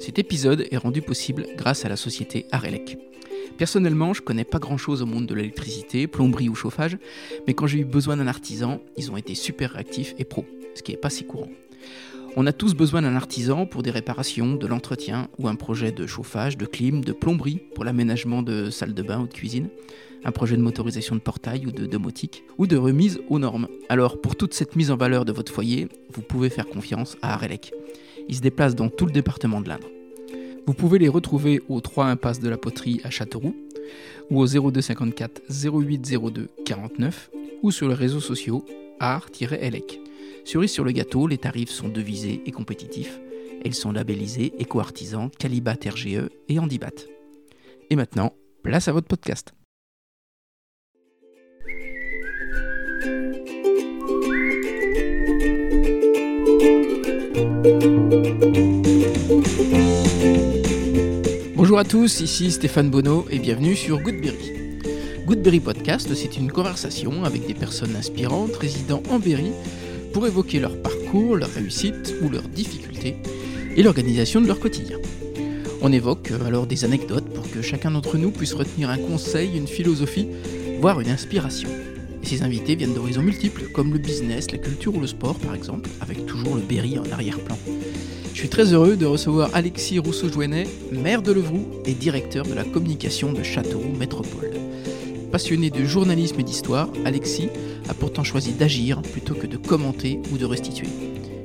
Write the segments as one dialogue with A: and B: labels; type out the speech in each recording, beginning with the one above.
A: Cet épisode est rendu possible grâce à la société Arelec. Personnellement, je connais pas grand chose au monde de l'électricité, plomberie ou chauffage, mais quand j'ai eu besoin d'un artisan, ils ont été super réactifs et pro, ce qui est pas si courant. On a tous besoin d'un artisan pour des réparations, de l'entretien ou un projet de chauffage, de clim, de plomberie pour l'aménagement de salles de bain ou de cuisine, un projet de motorisation de portail ou de domotique, ou de remise aux normes. Alors pour toute cette mise en valeur de votre foyer, vous pouvez faire confiance à Arelec. Ils se déplacent dans tout le département de l'Indre. Vous pouvez les retrouver au 3 impasse de la Poterie à Châteauroux, ou au 0254 0802 49, ou sur les réseaux sociaux art-elec. Cerise sur le gâteau, les tarifs sont devisés et compétitifs. Ils sont labellisés éco-artisans, Calibat RGE et Handibat. Et maintenant, place à votre podcast. Bonjour à tous, ici Stéphane Bonneau et bienvenue sur Goodberry. Goodberry Podcast, c'est une conversation avec des personnes inspirantes résidant en Berry pour évoquer leur parcours, leur réussite ou leurs difficultés et l'organisation de leur quotidien. On évoque euh, alors des anecdotes pour que chacun d'entre nous puisse retenir un conseil, une philosophie, voire une inspiration. Et ces invités viennent d'horizons multiples, comme le business, la culture ou le sport par exemple, avec toujours le Berry en arrière-plan. Je suis très heureux de recevoir Alexis Rousseau-Jouenet, maire de Levroux et directeur de la communication de Châteauroux Métropole. Passionné de journalisme et d'histoire, Alexis a pourtant choisi d'agir plutôt que de commenter ou de restituer.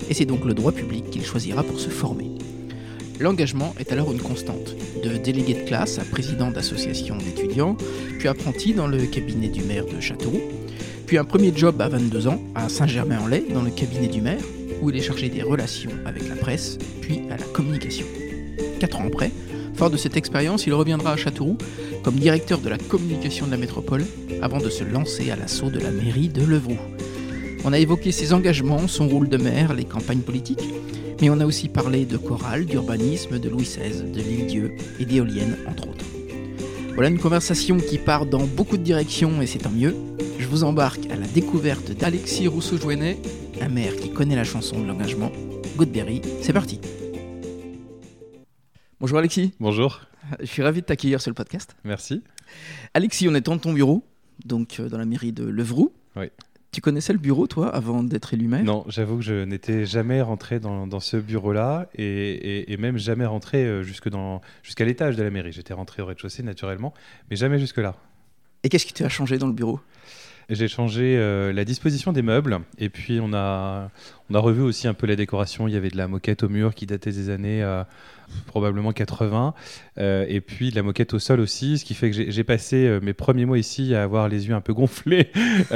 A: Et c'est donc le droit public qu'il choisira pour se former. L'engagement est alors une constante, de délégué de classe à président d'association d'étudiants, puis apprenti dans le cabinet du maire de Châteauroux, puis un premier job à 22 ans à Saint-Germain-en-Laye dans le cabinet du maire, où il est chargé des relations avec la presse, puis à la communication. Quatre ans après, fort de cette expérience, il reviendra à Châteauroux comme directeur de la communication de la métropole, avant de se lancer à l'assaut de la mairie de Levroux. On a évoqué ses engagements, son rôle de maire, les campagnes politiques, mais on a aussi parlé de chorale, d'urbanisme, de Louis XVI, de l'île-dieu et d'éoliennes, entre autres. Voilà une conversation qui part dans beaucoup de directions et c'est tant mieux. Je vous embarque à la découverte d'Alexis Rousseau-Jouenet, un maire qui connaît la chanson de l'engagement. Goodberry, c'est parti. Bonjour Alexis.
B: Bonjour.
A: Je suis ravi de t'accueillir sur le podcast.
B: Merci.
A: Alexis, on est dans ton bureau, donc euh, dans la mairie de Levroux.
B: Oui.
A: Tu connaissais le bureau, toi, avant d'être élu maire?
B: Non, j'avoue que je n'étais jamais rentré dans, dans ce bureau-là et, et- et même jamais rentré euh, jusque dans- jusqu'à l'étage de la mairie. J'étais rentré au rez-de-chaussée naturellement, mais jamais jusque-là.
A: Et qu'est-ce qui t'a changé dans le bureau?
B: J'ai changé euh, la disposition des meubles et puis on a, on a revu aussi un peu la décoration. Il y avait de la moquette au mur qui datait des années euh, probablement 80 euh, et puis de la moquette au sol aussi, ce qui fait que j'ai passé mes premiers mois ici à avoir les yeux un peu gonflés et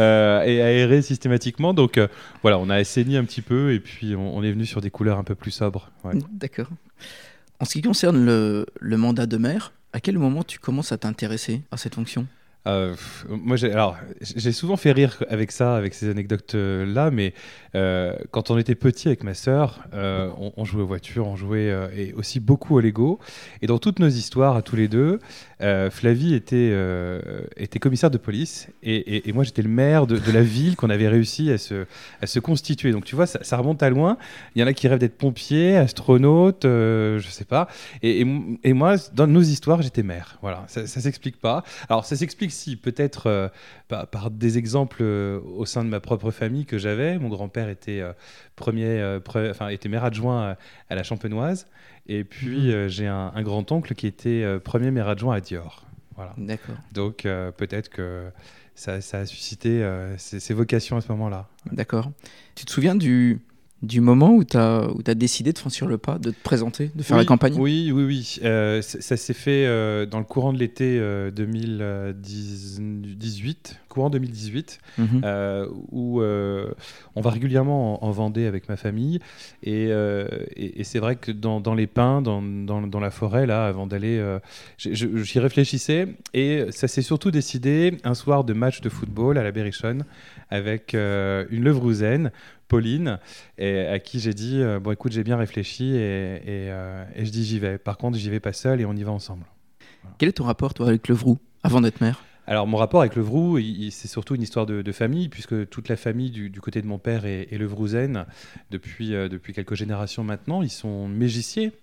B: aérés systématiquement. Donc voilà, on a assaini un petit peu et puis on, est venu sur des couleurs un peu plus sobres.
A: D'accord. En ce qui concerne le mandat de maire, à quel moment tu commences à t'intéresser à cette fonction?
B: Euh, moi, j'ai, alors, j'ai souvent fait rire avec ça, avec ces anecdotes-là, mais euh, quand on était petit avec ma sœur, euh, on, jouait aux voitures, on jouait et aussi beaucoup au Lego. Et dans toutes nos histoires, à tous les deux, Flavie était, était commissaire de police et, moi j'étais le maire de, la ville qu'on avait réussi à se, à se constituer. Donc tu vois, ça, remonte à loin. Il y en a qui rêvent d'être pompiers, astronautes, je sais pas. Et, et moi, dans nos histoires, j'étais maire. Voilà, ça, ça s'explique pas. Alors ça s'explique si peut-être euh, par, par des exemples euh, au sein de ma propre famille que j'avais. Mon grand-père était euh, premier, pre- enfin était maire adjoint à, la Champenoise, et puis
A: Mhm.
B: j'ai un, un grand-oncle qui était premier maire adjoint à Dior. Voilà.
A: D'accord.
B: Donc peut-être que ça, ça a suscité ces vocations à ce moment-là.
A: D'accord. Tu te souviens du, du moment où tu as, décidé de franchir le pas, de te présenter, de faire
B: Oui,
A: la campagne?
B: Oui, oui, oui. Euh, ça s'est fait euh, dans le courant de l'été euh, 2018, courant 2018,
A: Mhm.
B: euh, où euh, on va régulièrement en, en Vendée avec ma famille. Et, euh, et- et c'est vrai que dans, dans les pins, dans, dans- dans la forêt, là, avant d'aller, euh, j'y réfléchissais. Et ça s'est surtout décidé un soir de match de football à la Berrichonne avec euh, une Levrouzaine. Pauline, et à qui j'ai dit euh, Bon, écoute, j'ai bien réfléchi et, et, euh, et je dis j'y vais. Par contre, j'y vais pas seul et on y va ensemble.
A: Quel est ton rapport, toi, avec le Vrou, avant d'être maire
B: Alors mon rapport avec le Vrou, c'est surtout une histoire de, famille, puisque toute la famille du, côté de mon père est, est depuis, euh, depuis quelques générations maintenant. Ils sont mégiciers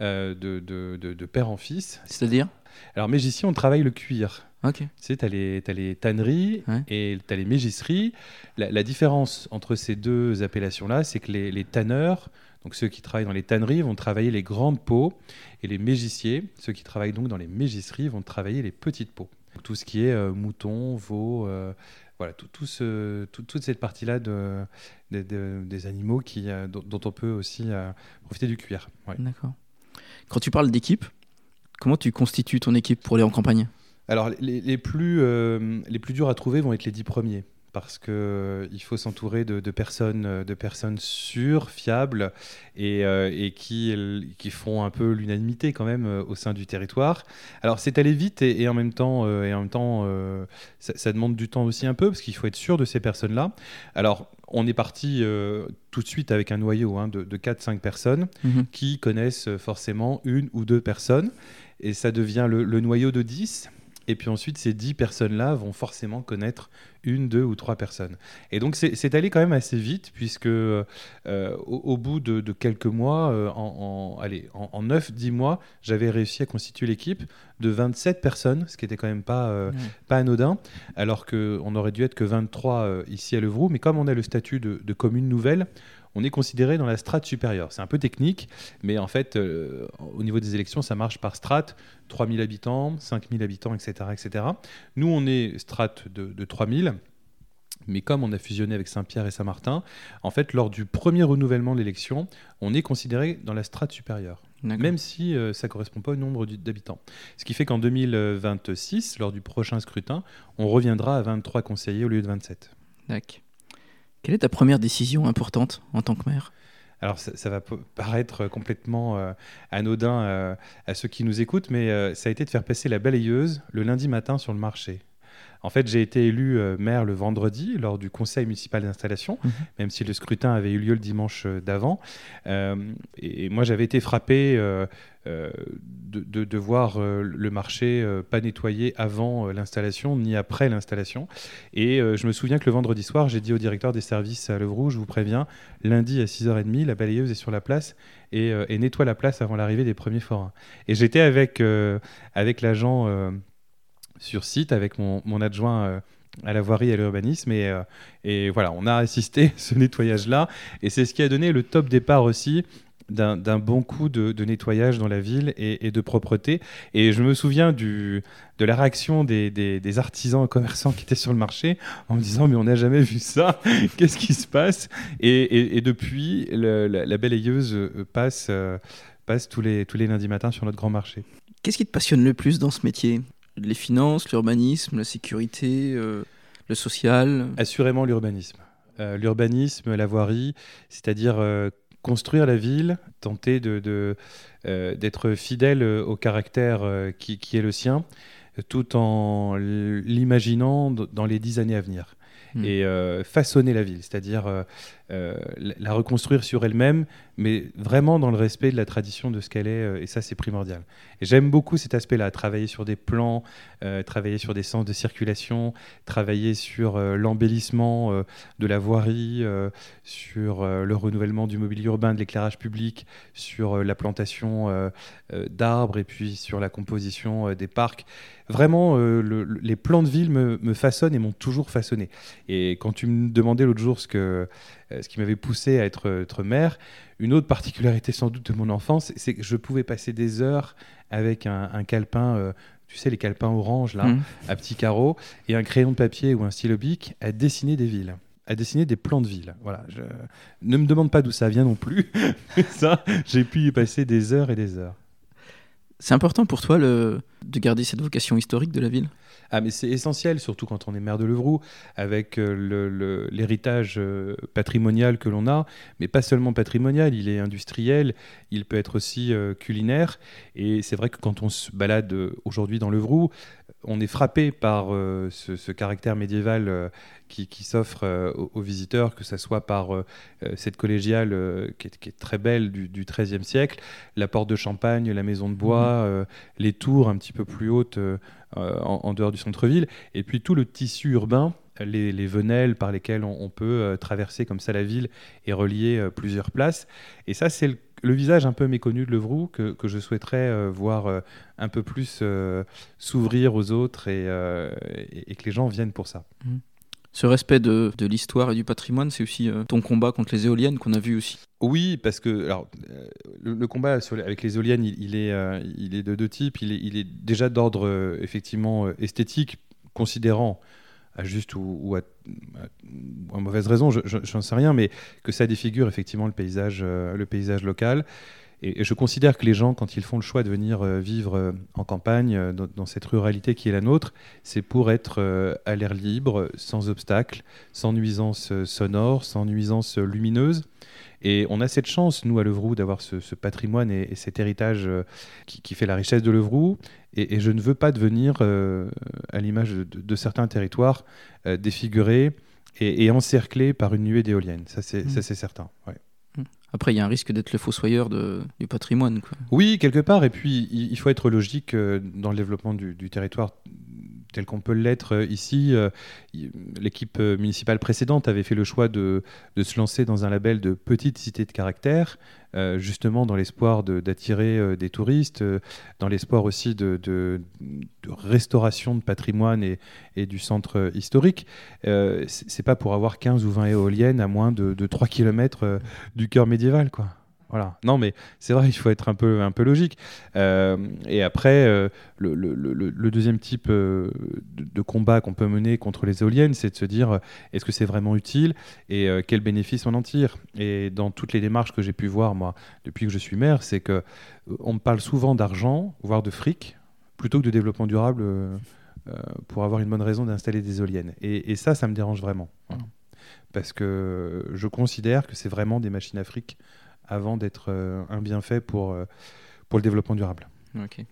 B: de, de, père en fils.
A: C'est-à-dire?
B: Alors mégiciens, on travaille le cuir.
A: Ok.
B: Tu sais, tu as, les tanneries et tu as les mégisseries. La, différence entre ces deux appellations-là, c'est que les, les tanneurs, donc ceux qui travaillent dans les tanneries, vont travailler les grandes peaux, et les mégiciers, ceux qui travaillent donc dans les mégisseries, vont travailler les petites peaux. Tout ce qui est euh, mouton, veau, euh, voilà, tout, tout ce, toute cette partie-là de, des animaux qui, euh, dont, on peut aussi profiter du cuir.
A: D'accord. Quand tu parles d'équipe, comment tu constitues ton équipe pour aller en campagne?
B: Alors, les, les plus, les plus durs à trouver vont être les dix premiers parce qu'il euh, faut s'entourer de, personnes, euh, de personnes sûres, fiables et, euh, qui, qui font un peu l'unanimité quand même au sein du territoire. Alors c'est aller vite et, en même temps, et en même temps ça, demande du temps aussi un peu parce qu'il faut être sûr de ces personnes-là. Alors on est parti tout de suite avec un noyau hein, de, 4-5 personnes mhm. qui connaissent forcément une ou deux personnes et ça devient le, le noyau de 10 et puis ensuite, ces dix personnes-là vont forcément connaître une, deux ou trois personnes. Et donc, c'est allé quand même assez vite, puisque euh, au, bout de, quelques mois, euh, en, allez, en, 9-10 mois, j'avais réussi à constituer l'équipe de 27 personnes, ce qui n'était quand même pas, euh, pas anodin, alors qu'on aurait dû être que 23 ici à Levroux. Mais comme on a le statut de, de commune nouvelle, on est considéré dans la strate supérieure. C'est un peu technique, mais en fait, euh, au niveau des élections, ça marche par strate 3000 habitants, 5000 habitants, etc., etc. Nous, on est strate de, de 3000. Mais comme on a fusionné avec Saint-Pierre et Saint-Martin, en fait, lors du premier renouvellement de l'élection, on est considéré dans la strate supérieure, même si euh, ça ne correspond pas au nombre d'habitants. Ce qui fait qu'en 2026, lors du prochain scrutin, on reviendra à 23 conseillers au lieu de 27.
A: D'accord. Quelle est ta première décision importante en tant que maire?
B: Alors ça, va paraître complètement euh, anodin euh, à ceux qui nous écoutent, mais euh, ça a été de faire passer la balayeuse le lundi matin sur le marché. En fait, j'ai été élu maire le vendredi lors du conseil municipal d'installation, mhm. même si le scrutin avait eu lieu le dimanche d'avant. et, moi, j'avais été frappé euh, de, voir euh, le marché euh, pas nettoyé avant l'installation ni après l'installation. Et je me souviens que le vendredi soir, j'ai dit au directeur des services à Levroux, je vous préviens, lundi à 6h30, la balayeuse est sur la place et, nettoie la place avant l'arrivée des premiers forains. Et j'étais avec, avec l'agent sur site, avec mon, adjoint à la voirie et à l'urbanisme. Et, et, voilà, on a assisté à ce nettoyage-là. Et c'est ce qui a donné le top départ aussi d'un bon coup de, nettoyage dans la ville et, de propreté. Et je me souviens du, de la réaction des, des, artisans et commerçants qui étaient sur le marché en me disant mais on n'a jamais vu ça, qu'est-ce qui se passe? Et, depuis, la, la, balayeuse euh, passe, euh, passe tous, les, tous les lundis matins sur notre grand marché.
A: Qu'est-ce qui te passionne le plus dans ce métier? Les finances, l'urbanisme, la sécurité, euh, le social
B: Assurément l'urbanisme. l'urbanisme, la voirie, c'est-à-dire construire la ville, tenter de, euh, d'être fidèle au caractère euh, qui, qui, est le sien, tout en l'imaginant dans les dix années à venir. Hmm. Et euh, façonner la ville, c'est-à-dire la reconstruire sur elle-même, mais vraiment dans le respect de la tradition de ce qu'elle est, et ça c'est primordial. Et j'aime beaucoup cet aspect-là, travailler sur des plans, travailler sur des sens de circulation, travailler sur l'embellissement de la voirie, sur le renouvellement du mobilier urbain, de l'éclairage public, sur la plantation d'arbres et puis sur la composition des parcs. Vraiment, les plans de ville me, me façonnent et m'ont toujours façonné. Et quand tu me demandais l'autre jour ce que euh, ce qui m'avait poussé à être, être, maire. Une autre particularité sans doute de mon enfance, c'est que je pouvais passer des heures avec un, calepin, euh, tu sais, les calepins orange, là, mmh. à petits carreaux, et un crayon de papier ou un stylo bic à dessiner des villes à dessiner des plans de ville. Voilà, je... ne me demande pas d'où ça vient non plus. ça, j'ai pu y passer des heures et des heures.
A: C'est important pour toi de garder cette vocation historique de la ville?
B: Ah, mais c'est essentiel, surtout quand on est maire de Levroux, avec euh, l'héritage euh, patrimonial que l'on a, mais pas seulement patrimonial, il est industriel, il peut être aussi euh, culinaire. Et c'est vrai que quand on se balade aujourd'hui dans Levroux, on est frappé par ce, caractère médiéval qui, s'offre aux, visiteurs, que ce soit par cette collégiale qui est, très belle du, XIIIe siècle, la porte de Champagne, la maison de bois, mmh. les tours un petit peu plus hautes en, dehors du centre-ville, et puis tout le tissu urbain les, venelles par lesquelles on, peut traverser comme ça la ville et relier plusieurs places. Et ça, c'est le le visage un peu méconnu de Levroux que, que je souhaiterais euh, voir euh, un peu plus euh, s'ouvrir aux autres et, et, que les gens viennent pour ça.
A: Mmh. Ce respect de, de l'histoire et du patrimoine, c'est aussi ton combat contre les éoliennes qu'on a vu aussi.
B: Oui, parce que alors, le, combat avec les éoliennes, il, est, il est de deux types. Il est, il est déjà d'ordre effectivement esthétique, considérant à juste ou, à, mauvaise raison, je n'en sais rien, mais que ça défigure effectivement le paysage, euh, le paysage local. Et, je considère que les gens, quand ils font le choix de venir euh, vivre euh, en campagne, dans, cette ruralité qui est la nôtre, c'est pour être à l'air libre, sans obstacle, sans nuisance sonore, sans nuisance lumineuse. Et on a cette chance, nous, à Levroux, d'avoir ce, patrimoine et, cet héritage qui, fait la richesse de Levroux. Et, je ne veux pas devenir, euh, à l'image de, certains territoires, euh, défiguré et, encerclé par une nuée d'éoliennes. Ça, c'est mmh. certain.
A: Mmh. Après, il y a un risque d'être le fossoyeur de, du patrimoine.
B: Oui, quelque part. Et puis, il, faut être logique euh, dans le développement du, du territoire tel qu'on peut l'être euh, ici. Euh, l'équipe euh, municipale précédente avait fait le choix de, se lancer dans un label de petite cité de caractère, justement dans l'espoir d'attirer des touristes, dans l'espoir aussi de, restauration de patrimoine et, du centre historique. C'est pas pour avoir 15 ou 20 éoliennes à moins de, de 3 km du cœur médiéval, quoi. Voilà. Non, mais c'est vrai, il faut être un peu, un peu logique. Euh, et après, euh, le, deuxième type euh, de, combat qu'on peut mener contre les éoliennes, c'est de se dire est-ce que c'est vraiment utile et quel bénéfice on en tire? Et dans toutes les démarches que j'ai pu voir, moi, depuis que je suis maire, c'est que on me parle souvent d'argent, voire de fric, plutôt que de développement durable pour avoir une bonne raison d'installer des éoliennes. Et, ça, ça me dérange vraiment. Mmh. Parce que je considère que c'est vraiment des machines à fric avant d'être euh, un bienfait pour, euh, pour le développement durable.
A: Ok.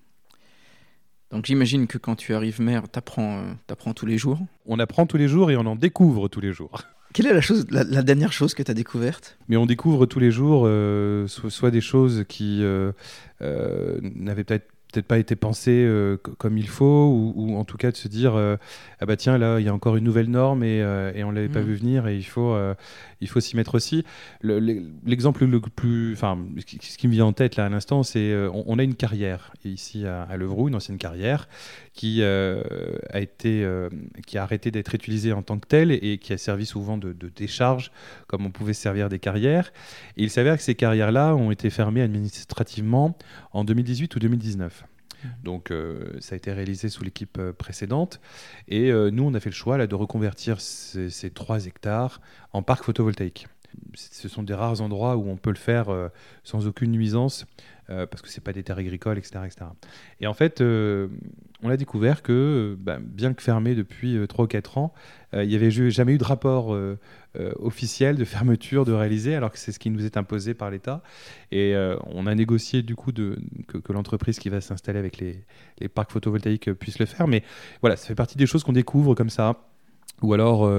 A: Donc j'imagine que quand tu arrives maire, tu apprends, euh, apprends, tous les jours.
B: On apprend tous les jours et on en découvre tous les jours.
A: Quelle est la, chose, la, dernière chose que tu as découverte?
B: Mais on découvre tous les jours soit, des choses qui n'avaient peut-être peut-être pas été pensé euh, comme il faut, ou, en tout cas de se dire euh, ah bah tiens là il y a encore une nouvelle norme et, euh, et on l'avait pas mm. vu venir et il faut il faut s'y mettre aussi. L'exemple le, plus, enfin ce qui me vient en tête là à l'instant, c'est on, a une carrière ici à, à Levroux, une ancienne carrière qui a été qui a arrêté d'être utilisée en tant que telle et, qui a servi souvent de, de, décharge comme on pouvait servir des carrières. Et il s'avère que ces carrières là ont été fermées administrativement en 2018 ou 2019. Donc euh, ça a été réalisé sous l'équipe euh, précédente. Et euh, nous, on a fait le choix là, de reconvertir ces, ces 3 hectares en parc photovoltaïque. Ce sont des rares endroits où on peut le faire sans aucune nuisance euh, parce que c'est pas des terres agricoles, etc. etc. Et en fait, euh, on a découvert que, bah, bien que fermé depuis 3 euh, ou 4 ans, il n'y avait jamais eu de rapport officiel de fermeture, de réaliser, alors que c'est ce qui nous est imposé par l'État. Et on a négocié du coup que, l'entreprise qui va s'installer avec les, les, parcs photovoltaïques puisse le faire. Mais voilà, ça fait partie des choses qu'on découvre comme ça ou alors,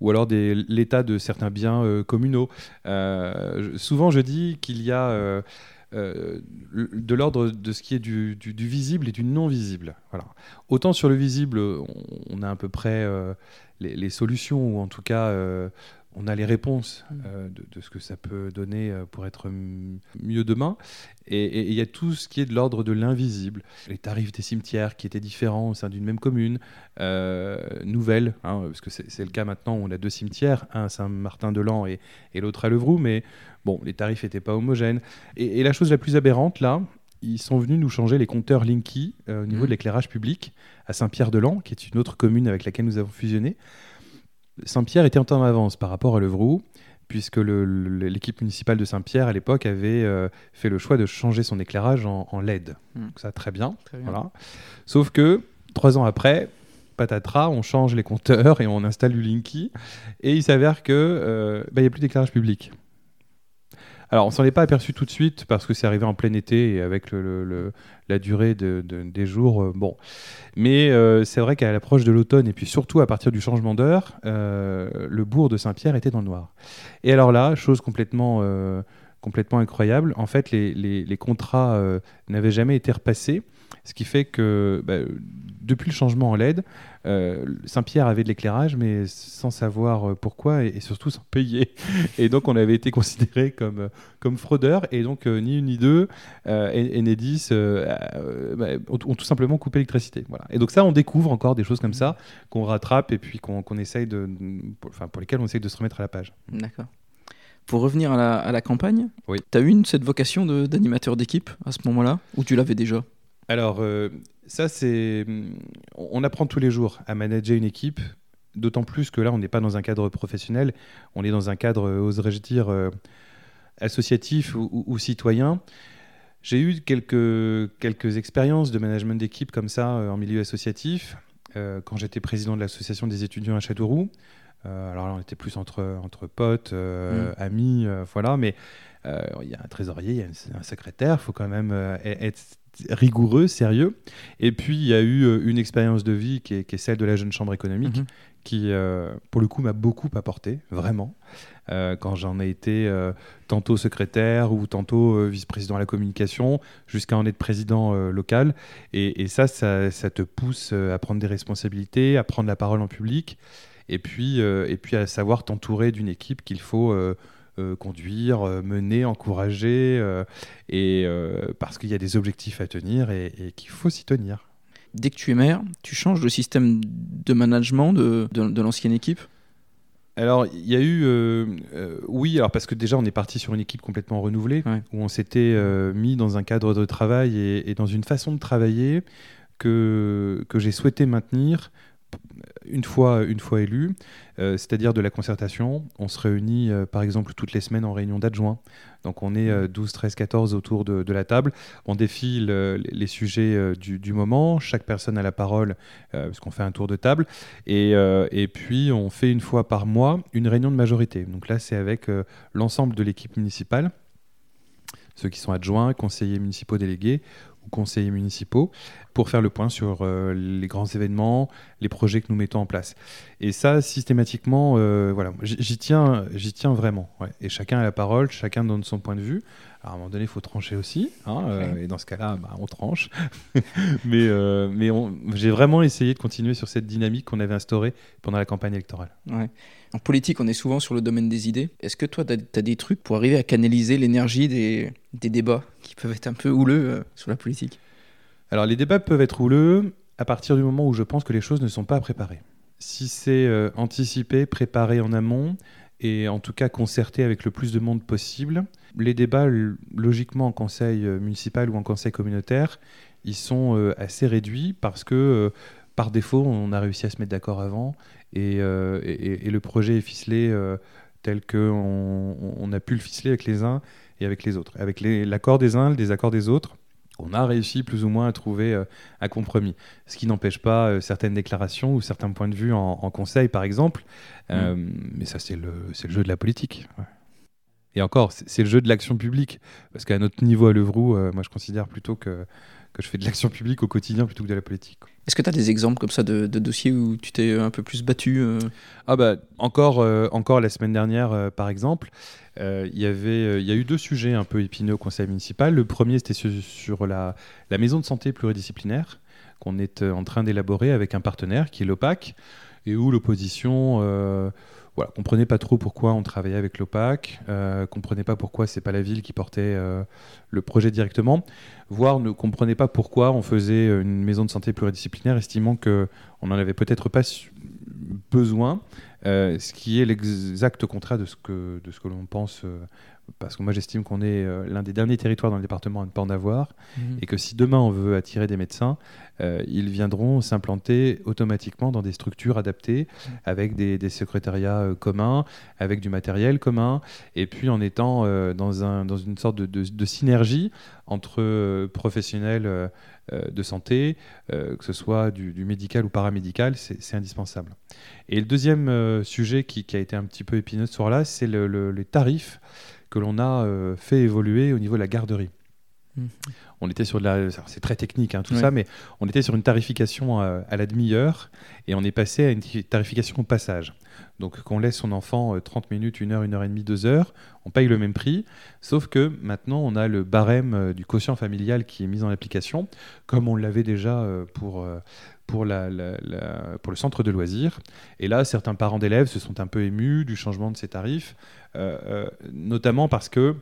B: ou alors l'état de certains biens communaux. souvent, je dis qu'il y a euh, de l'ordre de ce qui est du, visible et du non visible. Autant sur le visible, on, a à peu près euh, les, solutions, ou en tout cas, euh, on a les réponses mm. de, ce que ça peut donner pour être mieux demain. Et il y a tout ce qui est de l'ordre de l'invisible. Les tarifs des cimetières qui étaient différents au sein d'une même commune, nouvelles, hein, parce que c'est le cas maintenant, on a deux cimetières, un à Saint-Martin-de-Lan et, et l'autre à Levroux, mais Bon, les tarifs n'étaient pas homogènes. Et, la chose la plus aberrante, là, ils sont venus nous changer les compteurs Linky euh, au niveau de mmh. l'éclairage public à Saint-Pierre-de-Lans, qui est une autre commune avec laquelle nous avons fusionné. Saint-Pierre était en temps d'avance par rapport à Levroux, puisque l'équipe municipale de Saint-Pierre, à l'époque, avait euh, fait le choix de changer son éclairage en, LED. Mmh. Donc ça, très bien. Voilà. Sauf que, trois ans après, patatras, on change les compteurs et on installe du Linky. Et il s'avère qu'il euh, bah, n'y a plus d'éclairage public. Alors, on s'en est pas aperçu tout de suite parce que c'est arrivé en plein été et avec le, la durée de, des jours. Euh, bon. Mais euh, c'est vrai qu'à l'approche de l'automne et puis surtout à partir du changement d'heure, le bourg de Saint-Pierre était dans le noir. Et alors là, chose complètement, complètement incroyable, en fait, les, les, les contrats n'avaient jamais été repassés. Ce qui fait que bah, depuis le changement en LED, euh, Saint-Pierre avait de l'éclairage, mais sans savoir euh, pourquoi et, surtout sans payer. Et donc on avait été considéré comme, euh, comme fraudeur. Et donc ni une ni deux, Enedis bah, ont, tout simplement coupé l'électricité. Voilà. Et donc ça, on découvre encore des choses comme ça qu'on rattrape et puis qu'on essaye de, enfin pour lesquelles on essaye de se remettre à la page.
A: D'accord. Pour revenir à la, à la campagne,
B: oui.
A: tu as eu cette vocation d'animateur d'équipe à ce moment-là Ou tu l'avais déjà?
B: Alors, ça, c'est. On apprend tous les jours à manager une équipe, d'autant plus que là, on n'est pas dans un cadre professionnel, on est dans un cadre, euh, oserais-je dire, euh, associatif ou, citoyen. J'ai eu quelques, quelques expériences de management d'équipe comme ça euh, en milieu associatif, quand j'étais président de l'association des étudiants à Châteauroux. Alors là, on était plus entre, entre potes, mmh. amis, voilà, mais il y a un trésorier, il y a un, secrétaire, il faut quand même être rigoureux, sérieux. Et puis, il y a eu euh, une expérience de vie qui est, celle de la jeune chambre économique, mhm. qui, euh, pour le coup, m'a beaucoup apporté, vraiment. Euh, quand j'en ai été tantôt secrétaire ou tantôt vice-président à la communication, jusqu'à en être président local. Et, ça, ça, ça, te pousse à prendre des responsabilités, à prendre la parole en public, et puis, et puis à savoir t'entourer d'une équipe qu'il faut euh, conduire, euh, mener, encourager, euh, et parce qu'il y a des objectifs à tenir et, qu'il faut s'y tenir.
A: Dès que tu es maire, tu changes le système de management de, de, l'ancienne équipe?
B: Alors, il y a eu. oui, alors parce que déjà, on est parti sur une équipe complètement renouvelée, où on s'était mis dans un cadre de travail et, et, dans une façon de travailler que, que j'ai souhaité maintenir une fois, élu, euh, c'est-à-dire de la concertation. On se réunit euh, par exemple toutes les semaines en réunion d'adjoints. Donc on est 12, 13, 14 autour de, la table. On défile euh, les sujets du, moment. Chaque personne a la parole puisqu'on fait un tour de table. Et, puis on fait une fois par mois une réunion de majorité. Donc là c'est avec l'ensemble de l'équipe municipale ceux qui sont adjoints, conseillers municipaux délégués, ou conseillers municipaux pour faire le point sur euh, les grands événements, les projets que nous mettons en place. Et ça, systématiquement, euh, voilà, j'y tiens, j'y tiens vraiment. Et chacun a la parole, chacun donne son point de vue. Alors, à un moment donné, il faut trancher aussi. Hein, euh, et dans ce cas-là, bah, on tranche. mais mais j'ai vraiment essayé de continuer sur cette dynamique qu'on avait instaurée pendant la campagne électorale.
A: En politique, on est souvent sur le domaine des idées. Est-ce que toi, tu as, des trucs pour arriver à canaliser l'énergie des, des, débats? Qui peuvent être un peu houleux sur la politique
B: alors les débats peuvent être houleux à partir du moment où je pense que les choses ne sont pas préparées. Si c'est euh, anticipé, préparé en amont, et en tout cas concerté avec le plus de monde possible, les débats, logiquement en conseil euh, municipal ou en conseil communautaire, ils sont euh, assez réduits parce que par défaut, on a réussi à se mettre d'accord avant et, le projet est ficelé tel qu'on on a pu le ficeler avec les uns et avec les autres, avec l'accord des uns, le désaccord des autres on a réussi plus ou moins à trouver euh, un compromis. Ce qui n'empêche pas euh, certaines déclarations ou certains points de vue en, conseil, par exemple. Euh, mm. Mais ça, c'est le, le, jeu de la politique. Et encore, c'est le jeu de l'action publique. Parce qu'à notre niveau à Levroux, moi, je considère plutôt que, que je fais de l'action publique au quotidien plutôt que de la politique.
A: Est-ce que tu as des exemples comme ça de, dossiers où tu t'es un peu plus battu
B: Ah bah encore, encore la semaine dernière, par exemple, euh, il y avait, euh, il y a eu deux sujets un peu épineux au conseil municipal. Le premier, c'était sur, la, la, maison de santé pluridisciplinaire qu'on est euh, en train d'élaborer avec un partenaire qui est l'OPAC et où l'opposition voilà, comprenait pas trop pourquoi on travaillait avec l'OPAC, euh, comprenait pas pourquoi c'est pas la ville qui portait le projet directement, voire ne comprenait pas pourquoi on faisait une maison de santé pluridisciplinaire, estimant que on n'en avait peut-être pas besoin euh, ce qui est l'exact contraire de ce que, de ce que l'on pense, euh, parce que moi j'estime qu'on est euh, l'un des derniers territoires dans le département à ne pas en avoir, mhm. et que si demain on veut attirer des médecins, ils viendront s'implanter automatiquement dans des structures adaptées, mhm. avec des, des secrétariats communs, avec du matériel commun, et puis en étant dans, un, dans une sorte de, de synergie entre professionnels euh, de santé, euh, que ce soit du, médical ou paramédical, c'est indispensable. Et le deuxième euh, sujet qui, a été un petit peu épineux ce soir-là, c'est le, les tarifs que l'on a fait évoluer au niveau de la garderie. Mmh. On était sur de la, c'est très technique hein, tout ça, mais on était sur une tarification à, la demi-heure et on est passé à une tarification au passage. Donc qu'on laisse son enfant 30 minutes, 1 heure, 1 heure et demie, 2 heures, on paye le même prix, sauf que maintenant on a le barème du quotient familial qui est mis en application, comme on l'avait déjà pour, pour, la, pour le centre de loisirs. Et là, certains parents d'élèves se sont un peu émus du changement de ces tarifs, euh, euh, notamment parce que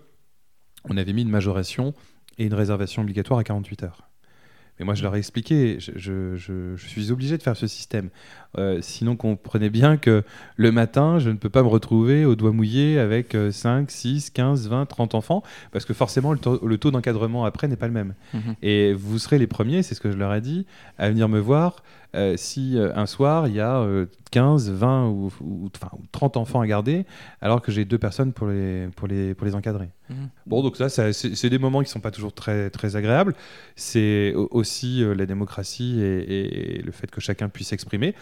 B: on avait mis une majoration et une réservation obligatoire à 48 heures. Mais moi, je leur ai expliqué, je, suis obligé de faire ce système. Euh, sinon, comprenez bien que le matin, je ne peux pas me retrouver au doigt mouillé avec 5, 6, 15, 20, 30 enfants, parce que forcément, le taux, d'encadrement après n'est pas le même. Mhm. Et vous serez les premiers, c'est ce que je leur ai dit, à venir me voir euh, si euh, un soir, il y a 15, 20 ou, 30 enfants à garder, alors que j'ai deux personnes pour les, pour les, pour les encadrer. Mhm. Bon, donc ça, c'est des moments qui ne sont pas toujours très, très agréables. C'est aussi euh, la démocratie et, le fait que chacun puisse s'exprimer.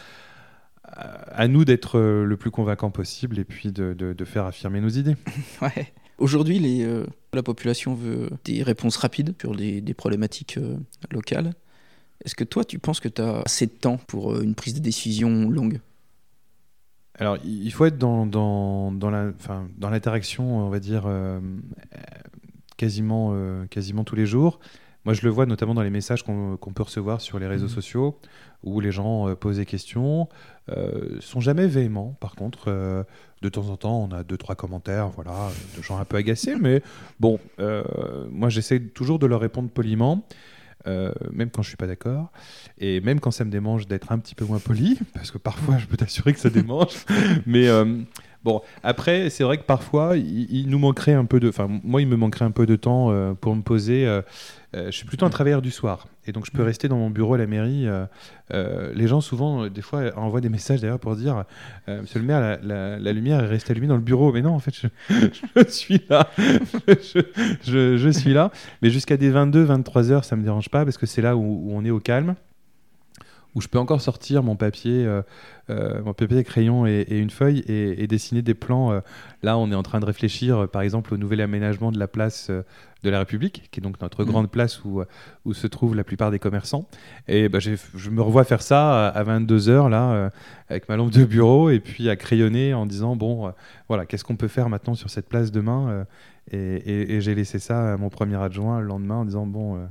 B: À nous d'être le plus convaincant possible et puis de, de, faire affirmer nos idées.
A: ouais. Aujourd'hui, la population veut des réponses rapides sur des, des problématiques locales. Est-ce que toi, tu penses que tu as assez de temps pour euh, une prise de décision longue?
B: Alors, il faut être dans, dans, dans l'interaction, on va dire, euh, quasiment, euh, quasiment tous les jours. Moi, je le vois notamment dans les messages qu'on peut recevoir sur les réseaux mmh. sociaux, où les gens posent des questions, euh, sont jamais véhéments. Par contre, de temps en temps, on a deux trois commentaires, voilà, de gens un peu agacés, mais bon, moi, j'essaie toujours de leur répondre poliment. Euh, même quand je suis pas d'accord, et même quand ça me démange d'être un petit peu moins poli, parce que parfois je peux t'assurer que ça démange, mais euh, bon, après c'est vrai que parfois il, nous manquerait un peu de, enfin moi il me manquerait un peu de temps euh, pour me poser euh, je suis plutôt un travailleur du soir. Et donc, je peux mm. rester dans mon bureau à la mairie. Euh, euh, les gens, souvent, des fois, envoient des messages d'ailleurs pour dire Monsieur le maire, la, lumière est restée allumée dans le bureau. Mais non, en fait, je, suis là. je, suis là. Mais jusqu'à des 22, 23 heures, ça ne me dérange pas parce que c'est là où, on est au calme où je peux encore sortir mon papier, mon papier crayon et, une feuille et, dessiner des plans. là, on est en train de réfléchir, par exemple, au nouvel aménagement de la place de la République, qui est donc notre mm. grande place où, où se trouvent la plupart des commerçants. Et bah, je me revois faire ça à 22h, là, euh, avec ma lampe de bureau, et puis à crayonner en disant, bon, euh, voilà, qu'est-ce qu'on peut faire maintenant sur cette place demain euh, Et, j'ai laissé ça à mon premier adjoint le lendemain en disant, bon,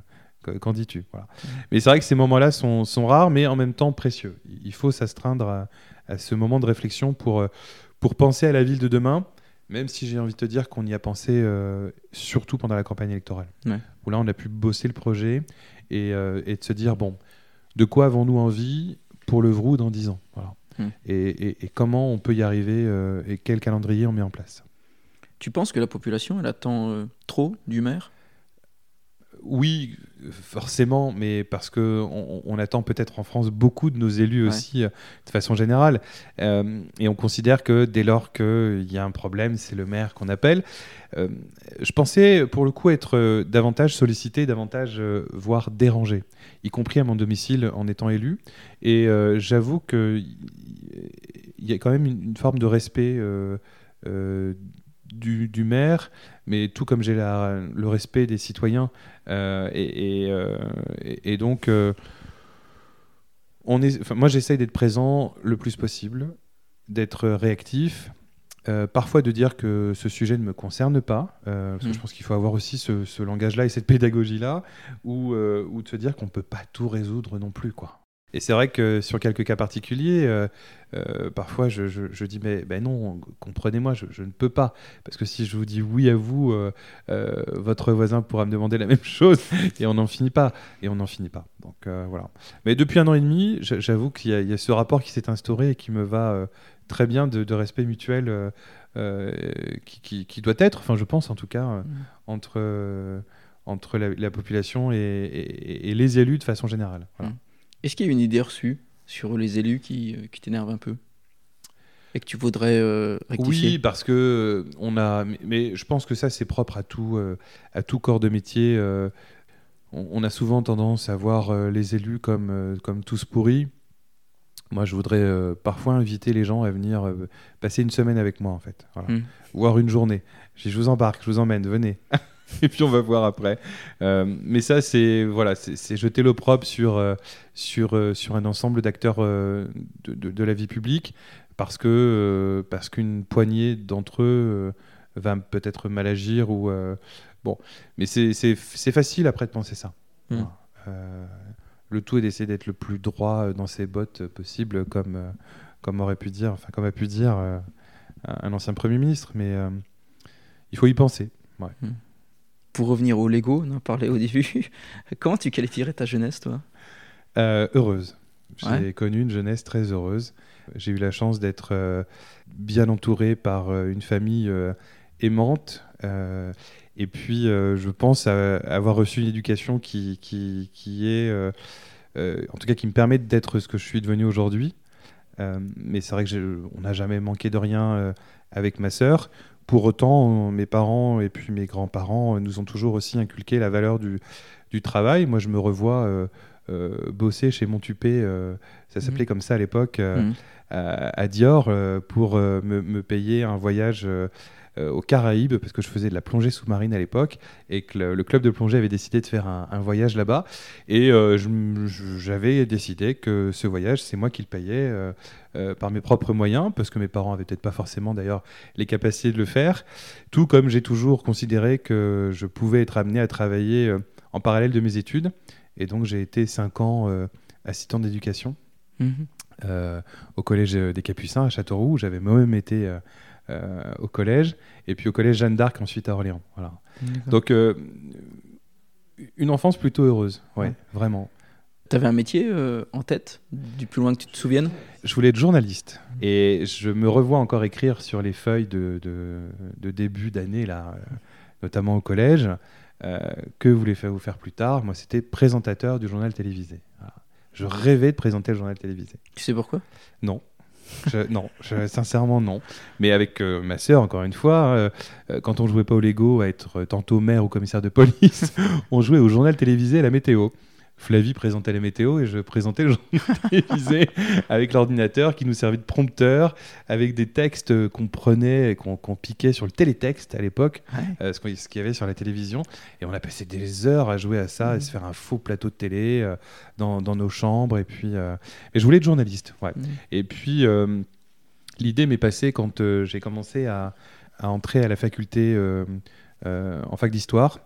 B: qu'en dis-tu voilà. Mais c'est vrai que ces moments-là sont, sont, rares, mais en même temps précieux. Il faut s'astreindre à, à, ce moment de réflexion pour, pour penser à la ville de demain même si j'ai envie de te dire qu'on y a pensé euh, surtout pendant la campagne électorale, où là on a pu bosser le projet et, euh, et de se dire, bon, de quoi avons-nous envie pour le Vrou dans 10 ans voilà. Hmm. et, et, comment on peut y arriver euh, et quel calendrier on met en place?
A: Tu penses que la population, elle attend trop du maire?
B: Oui, forcément, mais parce que on, attend peut-être en France beaucoup de nos élus aussi, euh, de façon générale, euh, et on considère que dès lors qu'il y a un problème, c'est le maire qu'on appelle. Euh, je pensais, pour le coup, être davantage sollicité, davantage, voire dérangé, y compris à mon domicile en étant élu. Et j'avoue qu'il y a quand même une, forme de respect du, maire, mais tout comme j'ai le respect des citoyens. Euh, euh, et, donc, euh, on est, moi j'essaye d'être présent le plus possible, d'être réactif. parfois de dire que ce sujet ne me concerne pas, parce que mmh. je pense qu'il faut avoir aussi ce, langage-là et cette pédagogie-là, ou, ou de se dire qu'on ne peut pas tout résoudre non plus. quoi. Et c'est vrai que sur quelques cas particuliers, euh, euh, parfois je, dis mais ben non, comprenez-moi, je, ne peux pas. Parce que si je vous dis oui à vous, euh, votre voisin pourra me demander la même chose et on n'en finit pas. Et on n'en finit pas. Donc voilà. Mais depuis un an et demi, j'avoue qu'il y, a ce rapport qui s'est instauré et qui me va très bien de, respect mutuel qui, doit être, enfin je pense en tout cas, mmh. entre, entre la, population et, les élus de façon générale. Voilà. Mmh.
A: Est-ce qu'il y a une idée reçue sur les élus qui, euh, qui t'énerve un peu et que tu voudrais euh, rectifier
B: Oui, parce que euh, on a, mais je pense que ça c'est propre à tout, à tout corps de métier. on, a souvent tendance à voir les élus comme, comme tous pourris. moi, je voudrais euh, parfois inviter les gens à venir euh, passer une semaine avec moi, en fait. Voilà.
A: Mm.
B: Voire une journée. Je vous embarque, je vous emmène, venez. Et puis on va voir après. Euh, mais ça, c'est voilà, c'est jeter l'opprobre sur, euh, sur, euh, sur un ensemble d'acteurs de, de- de la vie publique parce que parce qu'une poignée d'entre eux va peut-être mal agir ou bon. Mais c'est facile après de penser ça.
A: Mm.
B: Euh, le tout est d'essayer d'être le plus droit dans ses bottes possible, comme, comme aurait pu dire, enfin comme a pu dire un ancien premier ministre. Mais il faut y penser.
A: Pour revenir au Lego, on en parlait au début. Comment tu qualifierais ta jeunesse, toi?
B: Euh, heureuse. J'ai
A: Ouais.
B: connu une jeunesse très heureuse. J'ai eu la chance d'être euh, bien entouré par euh, une famille aimante. et puis, je pense à- avoir reçu une éducation qui, qui, qui est, en tout cas, qui me permet d'être ce que je suis devenu aujourd'hui. Euh, mais c'est vrai que on n'a jamais manqué de rien euh, avec ma sœur. Pour autant, mes parents et puis mes grands-parents euh, nous ont toujours aussi inculqué la valeur du, du travail. Moi, je me revois euh, euh, bosser chez Montupé, euh, ça s'appelait comme ça à l'époque,
A: Mhm.
B: à, à Dior, pour me, me payer un voyage aux Caraïbes, parce que je faisais de la plongée sous-marine à l'époque, et que le, le club de plongée avait décidé de faire un, un voyage là-bas. Et euh, j'avais décidé que ce voyage, c'est moi qui le payais euh, euh, par mes propres moyens, parce que mes parents avaient peut-être pas forcément d'ailleurs les capacités de le faire. Tout comme j'ai toujours considéré que je pouvais être amené à travailler euh, en parallèle de mes études. Et donc j'ai été cinq ans euh, assistant d'éducation euh, au collège euh, des Capucins à Châteauroux. où J'avais moi-même été euh, euh, au collège. Et puis au collège Jeanne d'Arc ensuite à Orléans. Voilà. Donc euh, une enfance plutôt heureuse. Ouais,
A: Ouais.
B: vraiment.
A: T'avais un métier euh, en tête, du plus loin que tu te souviennes?
B: Je voulais être journaliste et je me revois encore écrire sur les feuilles de, de- de début d'année, là, euh, notamment au collège. euh, que voulez-vous faire plus tard? Moi, c'était présentateur du journal télévisé. Voilà. Je rêvais de présenter le journal télévisé.
A: Tu sais pourquoi?
B: Non. Non, sincèrement non. Mais avec euh, ma sœur, encore une fois, euh, euh, quand on jouait pas au Lego à être tantôt maire ou commissaire de police, on jouait au journal télévisé à la météo. Flavie présentait la météo et je présentais le journal télévisé avec l'ordinateur qui nous servait de prompteur, avec des textes qu'on prenait et qu'on piquait sur le télétexte à l'époque,
A: Ouais.
B: euh, ce qu'il y avait sur la télévision. Et on a passé des heures à jouer à ça, à
A: Mhm.
B: se faire un faux plateau de télé euh, dans, dans nos chambres. Et puis, euh, et je voulais être journaliste. Ouais.
A: Mhm.
B: Et puis, euh, l'idée m'est passée quand euh, j'ai commencé à, à entrer à la faculté en fac d'histoire,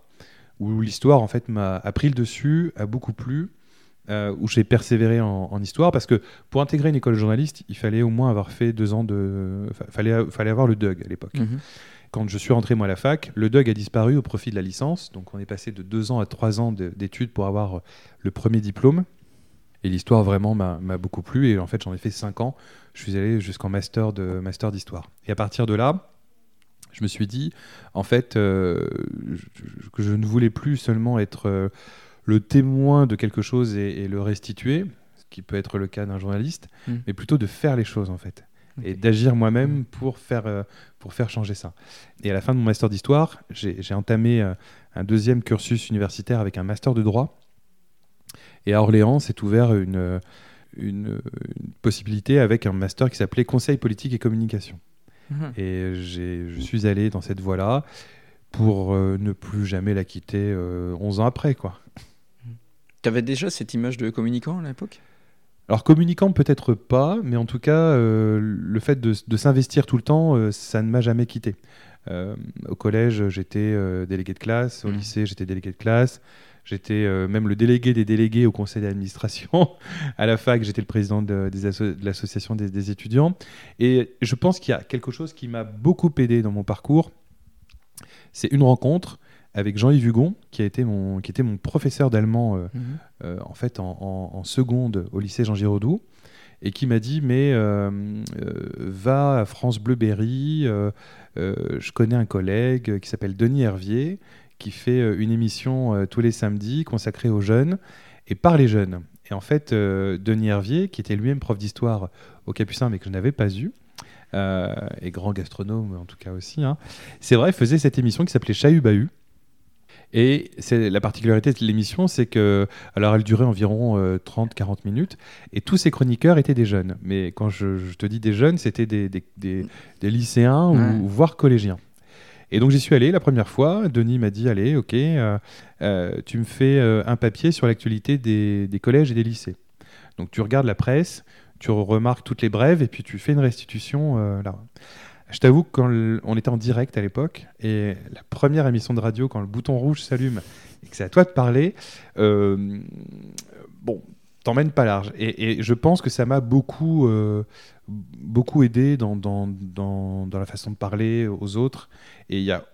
B: où l'histoire, en fait, m'a a pris le dessus, a beaucoup plu, euh, où j'ai persévéré en, en histoire, parce que pour intégrer une école de journaliste, il fallait au moins avoir fait deux ans de... fa- fallait, fallait avoir le DUG à l'époque.
A: Mhm.
B: Quand je suis rentré moi à la fac, le DUG a disparu au profit de la licence. Donc on est passé de deux ans à trois ans de- d'études pour avoir euh, le premier diplôme. Et l'histoire vraiment m'a m'a beaucoup plu. Et en fait, j'en ai fait cinq ans. Je suis allé jusqu'en master de master d'histoire. Et à partir de là, je me suis dit, en fait, euh, je- que je ne voulais plus seulement être euh, le témoin de quelque chose et, et le restituer, ce qui peut être le cas d'un journaliste,
A: Mm.
B: mais plutôt de faire les choses en fait et d'agir moi-même pour faire, euh, pour faire changer ça. Et à la fin de mon master d'histoire, j'ai entamé euh, un deuxième cursus universitaire avec un master de droit. Et à Orléans, s'est ouvert une, une, une possibilité avec un master qui s'appelait Conseil politique et communication.
A: Mhm.
B: Et je suis allé dans cette voie-là pour euh, ne plus jamais la quitter euh, 11 ans après. quoi.
A: T'avais déjà cette image de communicant à l'époque?
B: Alors communicant peut-être pas, mais en tout cas euh, le fait de, de s'investir tout le temps, euh, ça ne m'a jamais quitté. Au collège, j'étais délégué de classe. Au
A: Mhm.
B: lycée, j'étais délégué de classe. J'étais euh, même le délégué des délégués au conseil d'administration. à la fac, j'étais le président de, l'association des, des étudiants. Et je pense qu'il y a quelque chose qui m'a beaucoup aidé dans mon parcours. C'est une rencontre avec Jean-Yves Hugon, qui, a été mon, qui était mon professeur d'allemand euh,
A: Mhm.
B: euh, en fait en, en- en seconde au lycée Jean Giraudoux et qui m'a dit mais va à France Bleu Berry euh, je connais un collègue qui s'appelle Denis Hervier qui fait euh, une émission euh, tous les samedis consacrée aux jeunes et par les jeunes et en fait euh, Denis Hervier qui était lui-même prof d'histoire au Capucin mais que je n'avais pas eu euh, et grand gastronome en tout cas aussi hein, c'est vrai faisait cette émission qui s'appelait Chahut Bahut Et c'est la particularité de l'émission, c'est que, alors elle durait environ 30-40 minutes, et tous ces chroniqueurs étaient des jeunes. Mais quand je, te dis des jeunes, c'était des, des, lycéens ou voire collégiens. Et donc j'y suis allé la première fois. Denis m'a dit allez, ok, euh, euh, tu me fais euh, un papier sur l'actualité des, collèges et des lycées. Donc tu regardes la presse, tu remarques toutes les brèves et puis tu fais une restitution là. Je t'avoue que quand on était en direct à l'époque et la première émission de radio, quand le bouton rouge s'allume et que c'est à toi de parler, bon, t'emmènes pas large. Et, je pense que ça m'a beaucoup, beaucoup aidé dans, dans, dans, la façon de parler aux autres. Et il y a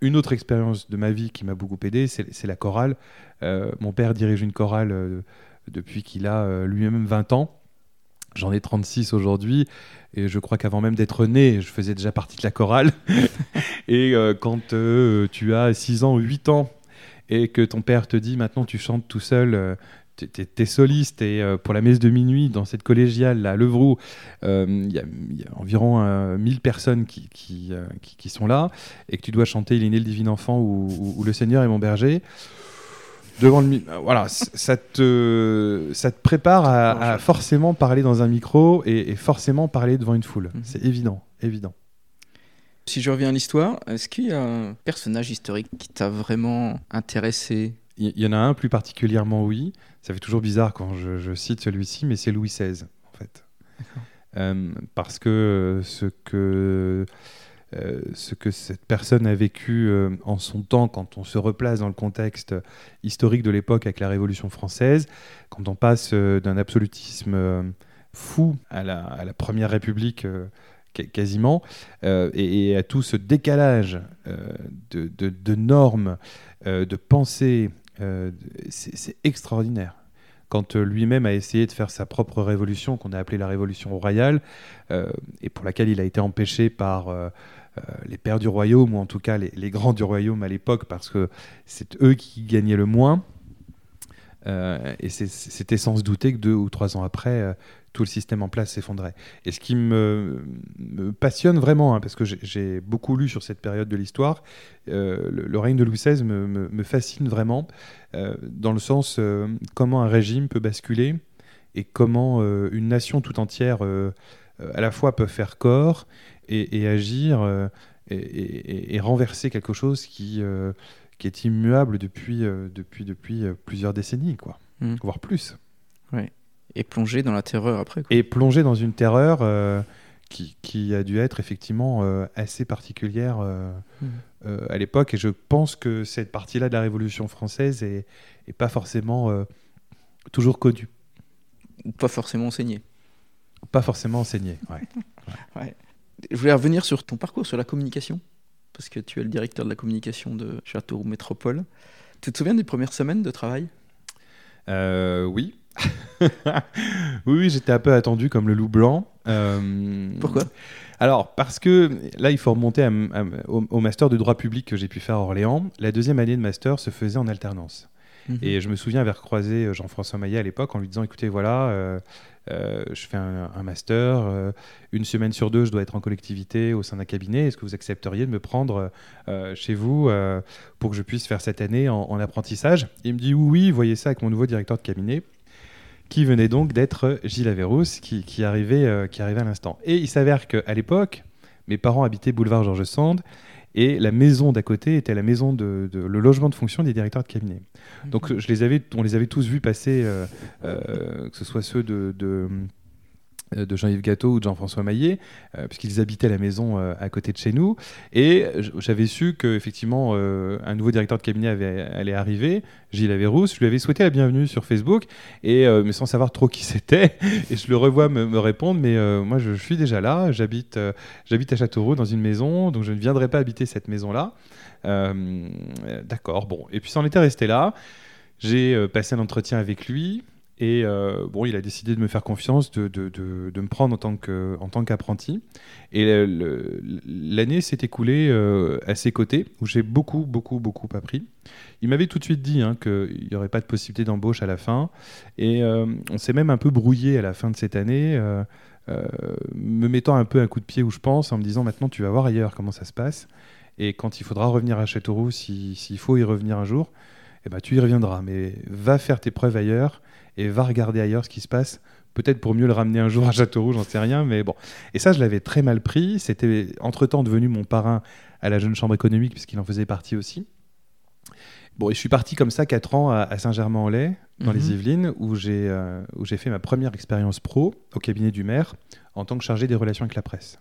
B: une autre expérience de ma vie qui m'a beaucoup aidé, c'est la chorale. Euh, mon père dirige une chorale euh, depuis qu'il a euh, lui-même 20 ans. J'en ai 36 aujourd'hui et je crois qu'avant même d'être né, je faisais déjà partie de la chorale. et quand tu as 6 ans ou 8 ans et que ton père te dit maintenant tu chantes tout seul tu es, soliste et euh, pour la messe de minuit dans cette collégiale à Levroux, euh, il y, a environ 1000 euh, personnes qui, qui, qui, sont là et que tu dois chanter Il est né le divin enfant ou, Le Seigneur est mon berger. Devant le, voilà, ça te, ça te prépare à, forcément parler dans un micro et, forcément parler devant une foule. Mhm. C'est évident, évident.
A: Si je reviens à l'histoire, est-ce qu'il y a un personnage historique qui t'a vraiment intéressé?
B: Il y, en a un plus particulièrement, oui ça fait toujours bizarre quand je, cite celui-ci, mais c'est Louis XVI, en fait. Euh, parce que euh, ce que, euh, ce que cette personne a vécu en son temps, quand on se replace dans le contexte historique de l'époque avec la Révolution française, quand on passe d'un absolutisme fou à la, à la, Première République quasiment, et, à tout ce décalage de, de, de, normes, de pensées, c'est extraordinaire. Quand euh, lui-même a essayé de faire sa propre révolution, qu'on a appelée la révolution royale, euh, et pour laquelle il a été empêché par les pères du royaume, ou en tout cas les, grands du royaume à l'époque, parce que c'est eux qui gagnaient le moins. Et c'était sans se douter que deux ou trois ans après, tout le système en place s'effondrait. Et ce qui me, passionne vraiment, hein, parce que j'ai beaucoup lu sur cette période de l'histoire, euh, le, règne de Louis XVI me, fascine vraiment, euh, dans le sens euh, comment un régime peut basculer et comment une nation tout entière à la fois peut faire corps et, agir et, renverser quelque chose qui, qui est immuable depuis, depuis, depuis plusieurs décennies, quoi, mmh. voire plus.
A: Ouais. Et plonger dans la terreur après.
B: Et plonger dans une terreur euh, qui, qui, a dû être effectivement euh, assez particulière euh, mmh. à l'époque. Et je pense que cette partie-là de la Révolution française est, est pas forcément toujours connue.
A: Ou pas forcément enseignée.
B: Pas forcément enseignée, ouais.
A: ouais. Je voulais revenir sur ton parcours sur la communication, parce que tu es le directeur de la communication de Château Métropole. Tu te souviens des premières semaines de travail?
B: Oui, oui, oui j'étais un peu attendu comme le loup blanc.
A: Euh, Pourquoi?
B: Alors, parce que là, il faut remonter au, master de droit public que j'ai pu faire à Orléans. La deuxième année de master se faisait en alternance. Et je me souviens avoir croisé euh, Jean-François Maillet à l'époque en lui disant écoutez, voilà, euh, euh, je fais un, master, une semaine sur deux, je dois être en collectivité au sein d'un cabinet. Est-ce que vous accepteriez de me prendre chez vous pour que je puisse faire cette année en, apprentissage? Il me dit oui, oui, voyez ça avec mon nouveau directeur de cabinet qui venait donc d'être Gilles Averrousse, qui, arrivait, qui arrivait à l'instant. Et il s'avère qu'à l'époque, mes parents habitaient boulevard Georges Sand, et la maison d'à côté était la maison de, le logement de fonction des directeurs de cabinet. Donc mhm. je les avais, on les avait tous vus passer, euh, euh, que ce soit ceux de euh, de Jean-Yves Gâteau ou de Jean-François Maillet, euh, puisqu'ils habitaient la maison euh, à côté de chez nous. Et j'avais su qu'effectivement, un nouveau directeur de cabinet allait arriver, Gilles Averrousse. Je lui avais souhaité la bienvenue sur Facebook, et, mais sans savoir trop qui c'était. Et je le revois me, répondre Mais moi, je, suis déjà là, j'habite j'habite à Châteauroux dans une maison, donc je ne viendrai pas habiter cette maison-là. D'accord, bon. Et puis, ça en était resté là. J'ai passé un entretien avec lui. Et euh, bon, il a décidé de me faire confiance, de, de, de, me prendre en tant, que, en qu'apprenti. Et l'année s'est écoulée euh, à ses côtés, où j'ai beaucoup, beaucoup, beaucoup appris. Il m'avait tout de suite dit hein, qu'il n'y aurait pas de possibilité d'embauche à la fin. Et euh, on s'est même un peu brouillé à la fin de cette année, me mettant un peu un coup de pied où je pense, en me disant maintenant tu vas voir ailleurs comment ça se passe. Et quand il faudra revenir à Châteauroux, s'il faut y revenir un jour, eh ben, tu y reviendras. Mais va faire tes preuves ailleurs et va regarder ailleurs ce qui se passe. Peut-être pour mieux le ramener un jour à Châteauroux, j'en sais rien. Mais bon. Et ça, je l'avais très mal pris. C'était entre-temps devenu mon parrain à la Jeune Chambre économique, puisqu'il en faisait partie aussi. Bon, et je suis parti comme ça 4 ans à, Saint-Germain-en-Laye, dans les mhm. Yvelines, où j'ai euh, où j'ai fait ma première expérience pro au cabinet du maire en tant que chargé des relations avec la presse.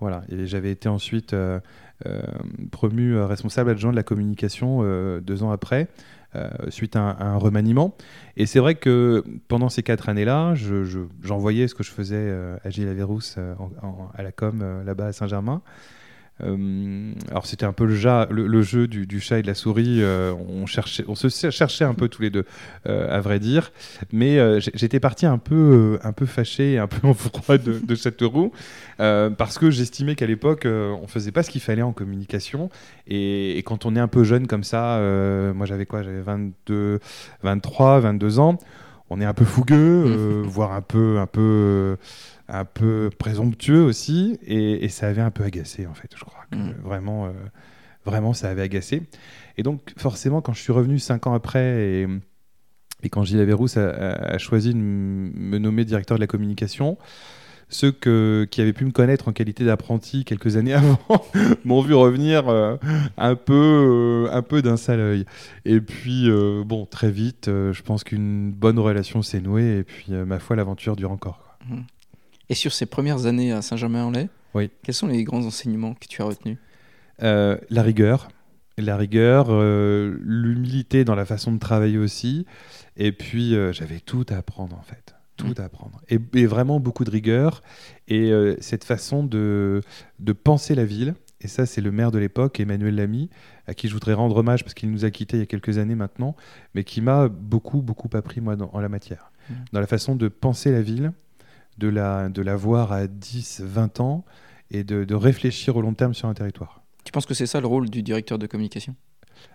B: Voilà, et j'avais été ensuite euh, euh, promu responsable adjoint de la communication deux ans après, suite à un, remaniement. Et c'est vrai que pendant ces quatre années-là, j'envoyais ce que je faisais à Gilles Averrousse à la com là-bas à Saint-Germain. Euh, alors c'était un peu le, le, jeu du, chat et de la souris. Euh, on, cherchait, on se cherchait un peu tous les deux, euh, à vrai dire. Mais j'étais parti un peu, un peu fâché un peu en froid de, de Châteauroux parce que j'estimais qu'à l'époque on faisait pas ce qu'il fallait en communication. Et, et, quand on est un peu jeune comme ça, moi j'avais quoi? J'avais 22, 23, 22 ans. On est un peu fougueux, voire un peu, un peu un peu présomptueux aussi, et, ça avait un peu agacé en fait, je crois. Mm. Vraiment, euh, vraiment, ça avait agacé. Et donc, forcément, quand je suis revenu cinq ans après, et, et quand Gilles Averrousse a, choisi de me nommer directeur de la communication, ceux que, qui avaient pu me connaître en qualité d'apprenti quelques années avant m'ont vu revenir euh, un peu, euh, un peu d'un sale œil. Et puis, bon, très vite, je pense qu'une bonne relation s'est nouée, et puis, ma foi, l'aventure dure encore. Mm.
A: Et sur ces premières années à Saint-Germain-en-Laye,
B: oui.
A: quels sont les grands enseignements que tu as retenus?
B: Euh, La rigueur. La rigueur, euh, l'humilité dans la façon de travailler aussi. Et puis, euh, j'avais tout à apprendre en fait. Tout à apprendre. Et, vraiment beaucoup de rigueur. Et cette façon de, de penser la ville. Et ça, c'est le maire de l'époque, Emmanuel Lamy, à qui je voudrais rendre hommage parce qu'il nous a quittés il y a quelques années maintenant, mais qui m'a beaucoup, beaucoup appris, moi, dans, en la matière. Mmh. Dans la façon de penser la ville, de la, de la voir à 10, 20 ans et de, réfléchir au long terme sur un territoire.
A: Tu penses que c'est ça le rôle du directeur de communication?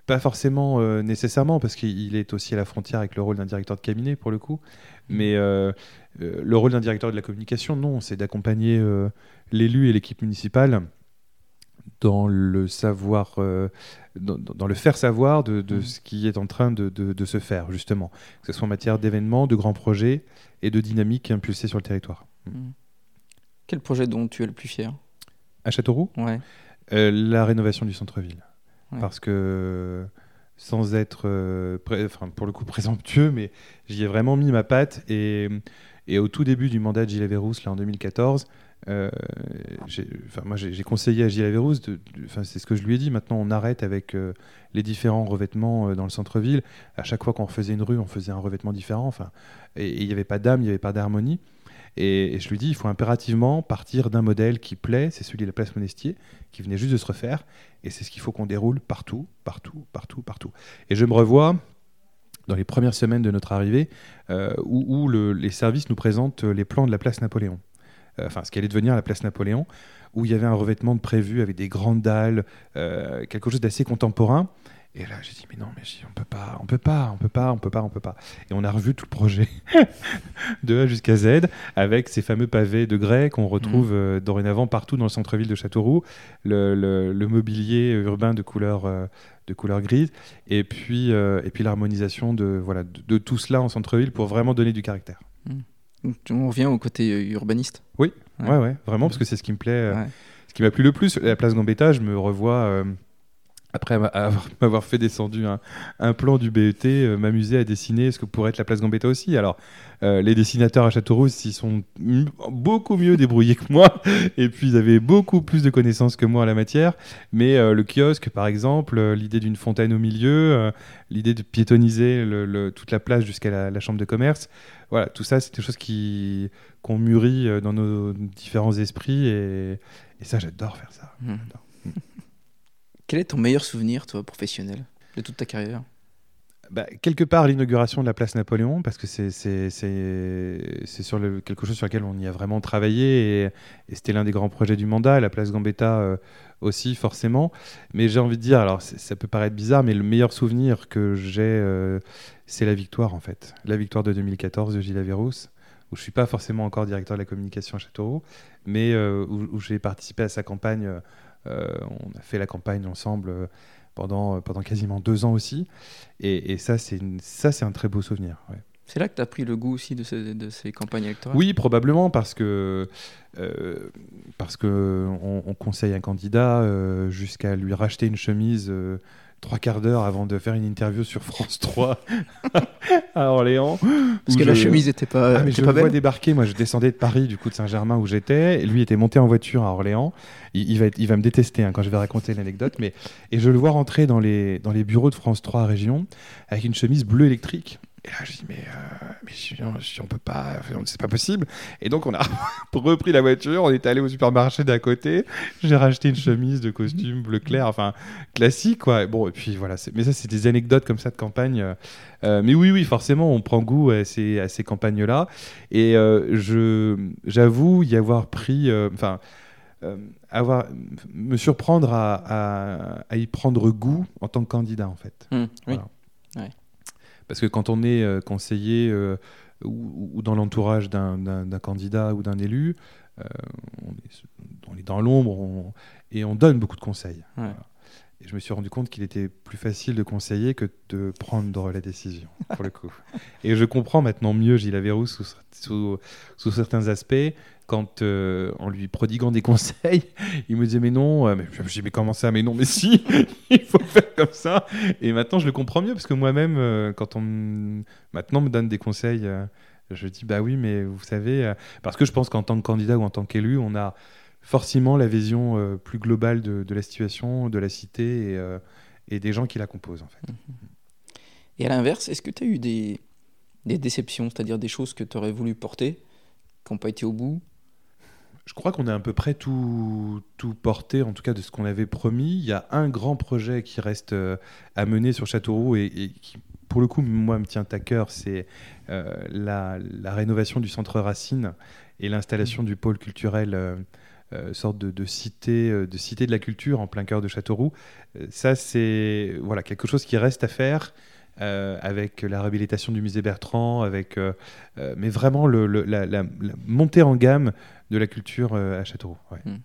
B: Pas forcément euh, nécessairement, parce qu'il est aussi à la frontière avec le rôle d'un directeur de cabinet, pour le coup. Mais euh, euh, le rôle d'un directeur de la communication, non, c'est d'accompagner l'élu et l'équipe municipale dans le savoir, dans, le faire savoir de, mmh. ce qui est en train de, de, se faire, justement. Que ce soit en matière d'événements, de grands projets, et de dynamique impulsée sur le territoire.
A: Hmm. Quel projet dont tu es le plus fier?
B: À Châteauroux?
A: Ouais.
B: Euh, la rénovation du centre-ville. Parce que sans être, euh, pour le coup, présomptueux, mais j'y ai vraiment mis ma patte. Et, et au tout début du mandat de Gilles Averrousse, là en 2014, euh, moi j'ai conseillé à Gilles Averrousse, c'est ce que je lui ai dit, maintenant on arrête avec les différents revêtements dans le centre-ville. À chaque fois qu'on faisait une rue, on faisait un revêtement différent. Et il n'y avait pas d'âme, il n'y avait pas d'harmonie. Et, je lui dis, il faut impérativement partir d'un modèle qui plaît, c'est celui de la place Monestier, qui venait juste de se refaire, et c'est ce qu'il faut qu'on déroule partout, partout, partout, partout. Et je me revois dans les premières semaines de notre arrivée, euh, où, les services nous présentent les plans de la place Napoléon, euh, enfin ce qui allait devenir la place Napoléon, où il y avait un revêtement de prévu avec des grandes dalles, euh, quelque chose d'assez contemporain. Et là, j'ai dit, mais non, mais on peut pas, on peut pas, on peut pas, on peut pas, on peut pas. Et on a revu tout le projet de A jusqu'à Z avec ces fameux pavés de grès qu'on retrouve mm. euh, dorénavant partout dans le centre-ville de Châteauroux, le, le, mobilier urbain de couleur, euh, de couleur grise, et puis, euh, et puis l'harmonisation de, voilà, de, tout cela en centre-ville pour vraiment donner du caractère.
A: Mm. On revient au côté urbaniste.
B: Oui, ouais, ouais, vraiment, parce que c'est ce qui me plaît, ce qui m'a plu le plus. La place Gambetta, je me revois après m'avoir fait descendu un, plan du BET, euh, m'amuser à dessiner ce que pourrait être la place Gambetta aussi. Alors, euh, les dessinateurs à Châteauroux, ils sont beaucoup mieux débrouillés que moi, et puis ils avaient beaucoup plus de connaissances que moi en la matière. Mais euh, le kiosque, par exemple, l'idée d'une fontaine au milieu, l'idée de piétoniser toute la place jusqu'à la, chambre de commerce, voilà, tout ça, c'est des choses qui qu'on mûrit dans nos différents esprits, et, ça, j'adore faire ça. Mmh.
A: Quel est ton meilleur souvenir, toi, professionnel, de toute ta carrière?
B: Bah, quelque part l'inauguration de la place Napoléon, parce que c'est sur quelque chose sur lequel on y a vraiment travaillé, et, c'était l'un des grands projets du mandat, la place Gambetta euh, aussi forcément. Mais j'ai envie de dire, alors ça peut paraître bizarre, mais le meilleur souvenir que j'ai, euh, c'est la victoire en fait. La victoire de 2014 de Gilles Averrousse, où je suis pas forcément encore directeur de la communication à Châteauroux, mais euh, où, j'ai participé à sa campagne on a fait la campagne ensemble pendant, pendant quasiment deux ans aussi. Et, ça, c'est un très beau souvenir.
A: C'est là que tu as pris le goût aussi de ces, de ces campagnes électorales?
B: Oui, probablement, parce que, parce que on, conseille un candidat jusqu'à lui racheter une chemise trois quarts d'heure avant de faire une interview sur France 3 à Orléans.
A: Parce que la chemise n'était pas.
B: Ah, mais je
A: pas
B: le vois débarquer. Moi, je descendais de Paris, du coup de Saint-Germain où j'étais. Et lui était monté en voiture à Orléans. Il, va, il va me détester hein, quand je vais raconter l'anecdote. Mais et je le vois rentrer dans les dans les bureaux de France 3 région avec une chemise bleue électrique. Et là, je dis, mais, euh, mais si, on, peut pas, c'est pas possible. Et donc, on a repris la voiture, on est allé au supermarché d'à côté. J'ai racheté une chemise de costume bleu clair, enfin, classique, quoi. Bon, et puis voilà, mais ça, c'est des anecdotes comme ça de campagne. Euh, euh, mais oui, oui, forcément, on prend goût à ces, à ces campagnes-là. Et je, j'avoue y avoir pris, enfin, avoir, me surprendre à, à, y prendre goût en tant que candidat, en fait.
A: Mmh, oui.
B: Parce que quand on est euh, conseiller euh, ou, dans l'entourage d'un candidat ou d'un élu, euh, on, est, dans l'ombre et on donne beaucoup de conseils. Et je me suis rendu compte qu'il était plus facile de conseiller que de prendre la décision, pour le coup. Et je comprends maintenant mieux Gilles Averroux sous, certains aspects quand euh, en lui prodiguant des conseils, il me disait mais non, euh, mais je dis comment ça, mais non, mais si, il faut faire comme ça. Et maintenant je le comprends mieux parce que moi-même, euh, quand on maintenant me donne des conseils, je dis bah oui, mais vous savez, parce que je pense qu'en tant que candidat ou en tant qu'élu, on a forcément la vision plus globale de, la situation, de la cité et, et, des gens qui la composent en fait.
A: Et à l'inverse, est-ce que tu as eu des, des déceptions, c'est-à-dire des choses que tu aurais voulu porter, qui n'ont pas été au bout?
B: Je crois qu'on a à peu près tout, tout porté, en tout cas de ce qu'on avait promis. Il y a un grand projet qui reste euh, à mener sur Châteauroux et, et, qui, pour le coup, moi, me tient à cœur, c'est euh, la, la, rénovation du centre Racine et l'installation mmh. du pôle culturel. Euh, sorte de, de, cité, de cité de la culture en plein cœur de Châteauroux. ça, c'est voilà, quelque chose qui reste à faire. avec la réhabilitation du musée Bertrand, avec, mais vraiment le, la, la, montée en gamme de la culture euh, à Châteauroux. Hmm.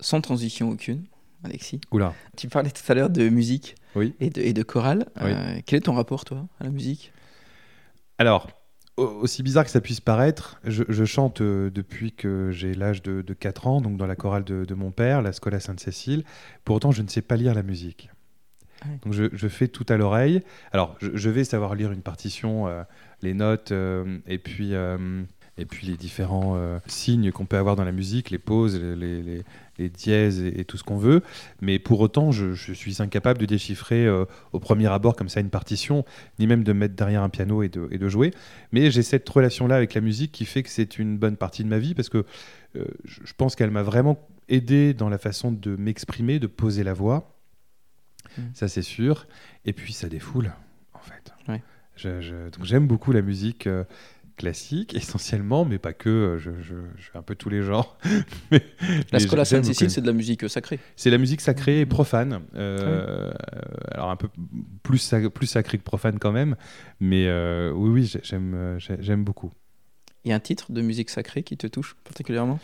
A: Sans transition aucune, Alexis.
B: Oula.
A: Tu parlais tout à l'heure de musique
B: oui.
A: et, de, et de chorale. Euh, quel est ton rapport, toi, à la musique?
B: Alors, aussi bizarre que ça puisse paraître, je, chante euh, depuis que j'ai l'âge de, 4 ans, donc dans la chorale de, mon père, la Scola Sainte-Cécile. Pour autant, je ne sais pas lire la musique. Donc je, fais tout à l'oreille. Alors, je, vais savoir lire une partition, les notes, et puis et puis les différents euh, signes qu'on peut avoir dans la musique, les pauses, les, les, dièses et, tout ce qu'on veut. Mais pour autant, je, suis incapable de déchiffrer euh, au premier abord comme ça une partition, ni même de mettre derrière un piano et de, et de jouer. Mais j'ai cette relation-là avec la musique qui fait que c'est une bonne partie de ma vie parce que euh, je pense qu'elle m'a vraiment aidé dans la façon de m'exprimer, de poser la voix. Mmh. Ça, c'est sûr. Et puis, ça défoule, en fait. donc j'aime beaucoup la musique classique essentiellement, mais pas que. Euh, je, je, fais un peu tous les genres.
A: mais, la Scola Sainte-Cécile, c'est de la musique sacrée.
B: C'est la musique sacrée et profane. Euh, ah alors un peu plus, plus sacrée que profane quand même, mais euh, oui, oui, j'aime, j'aime beaucoup.
A: Il y a un titre de musique sacrée qui te touche particulièrement?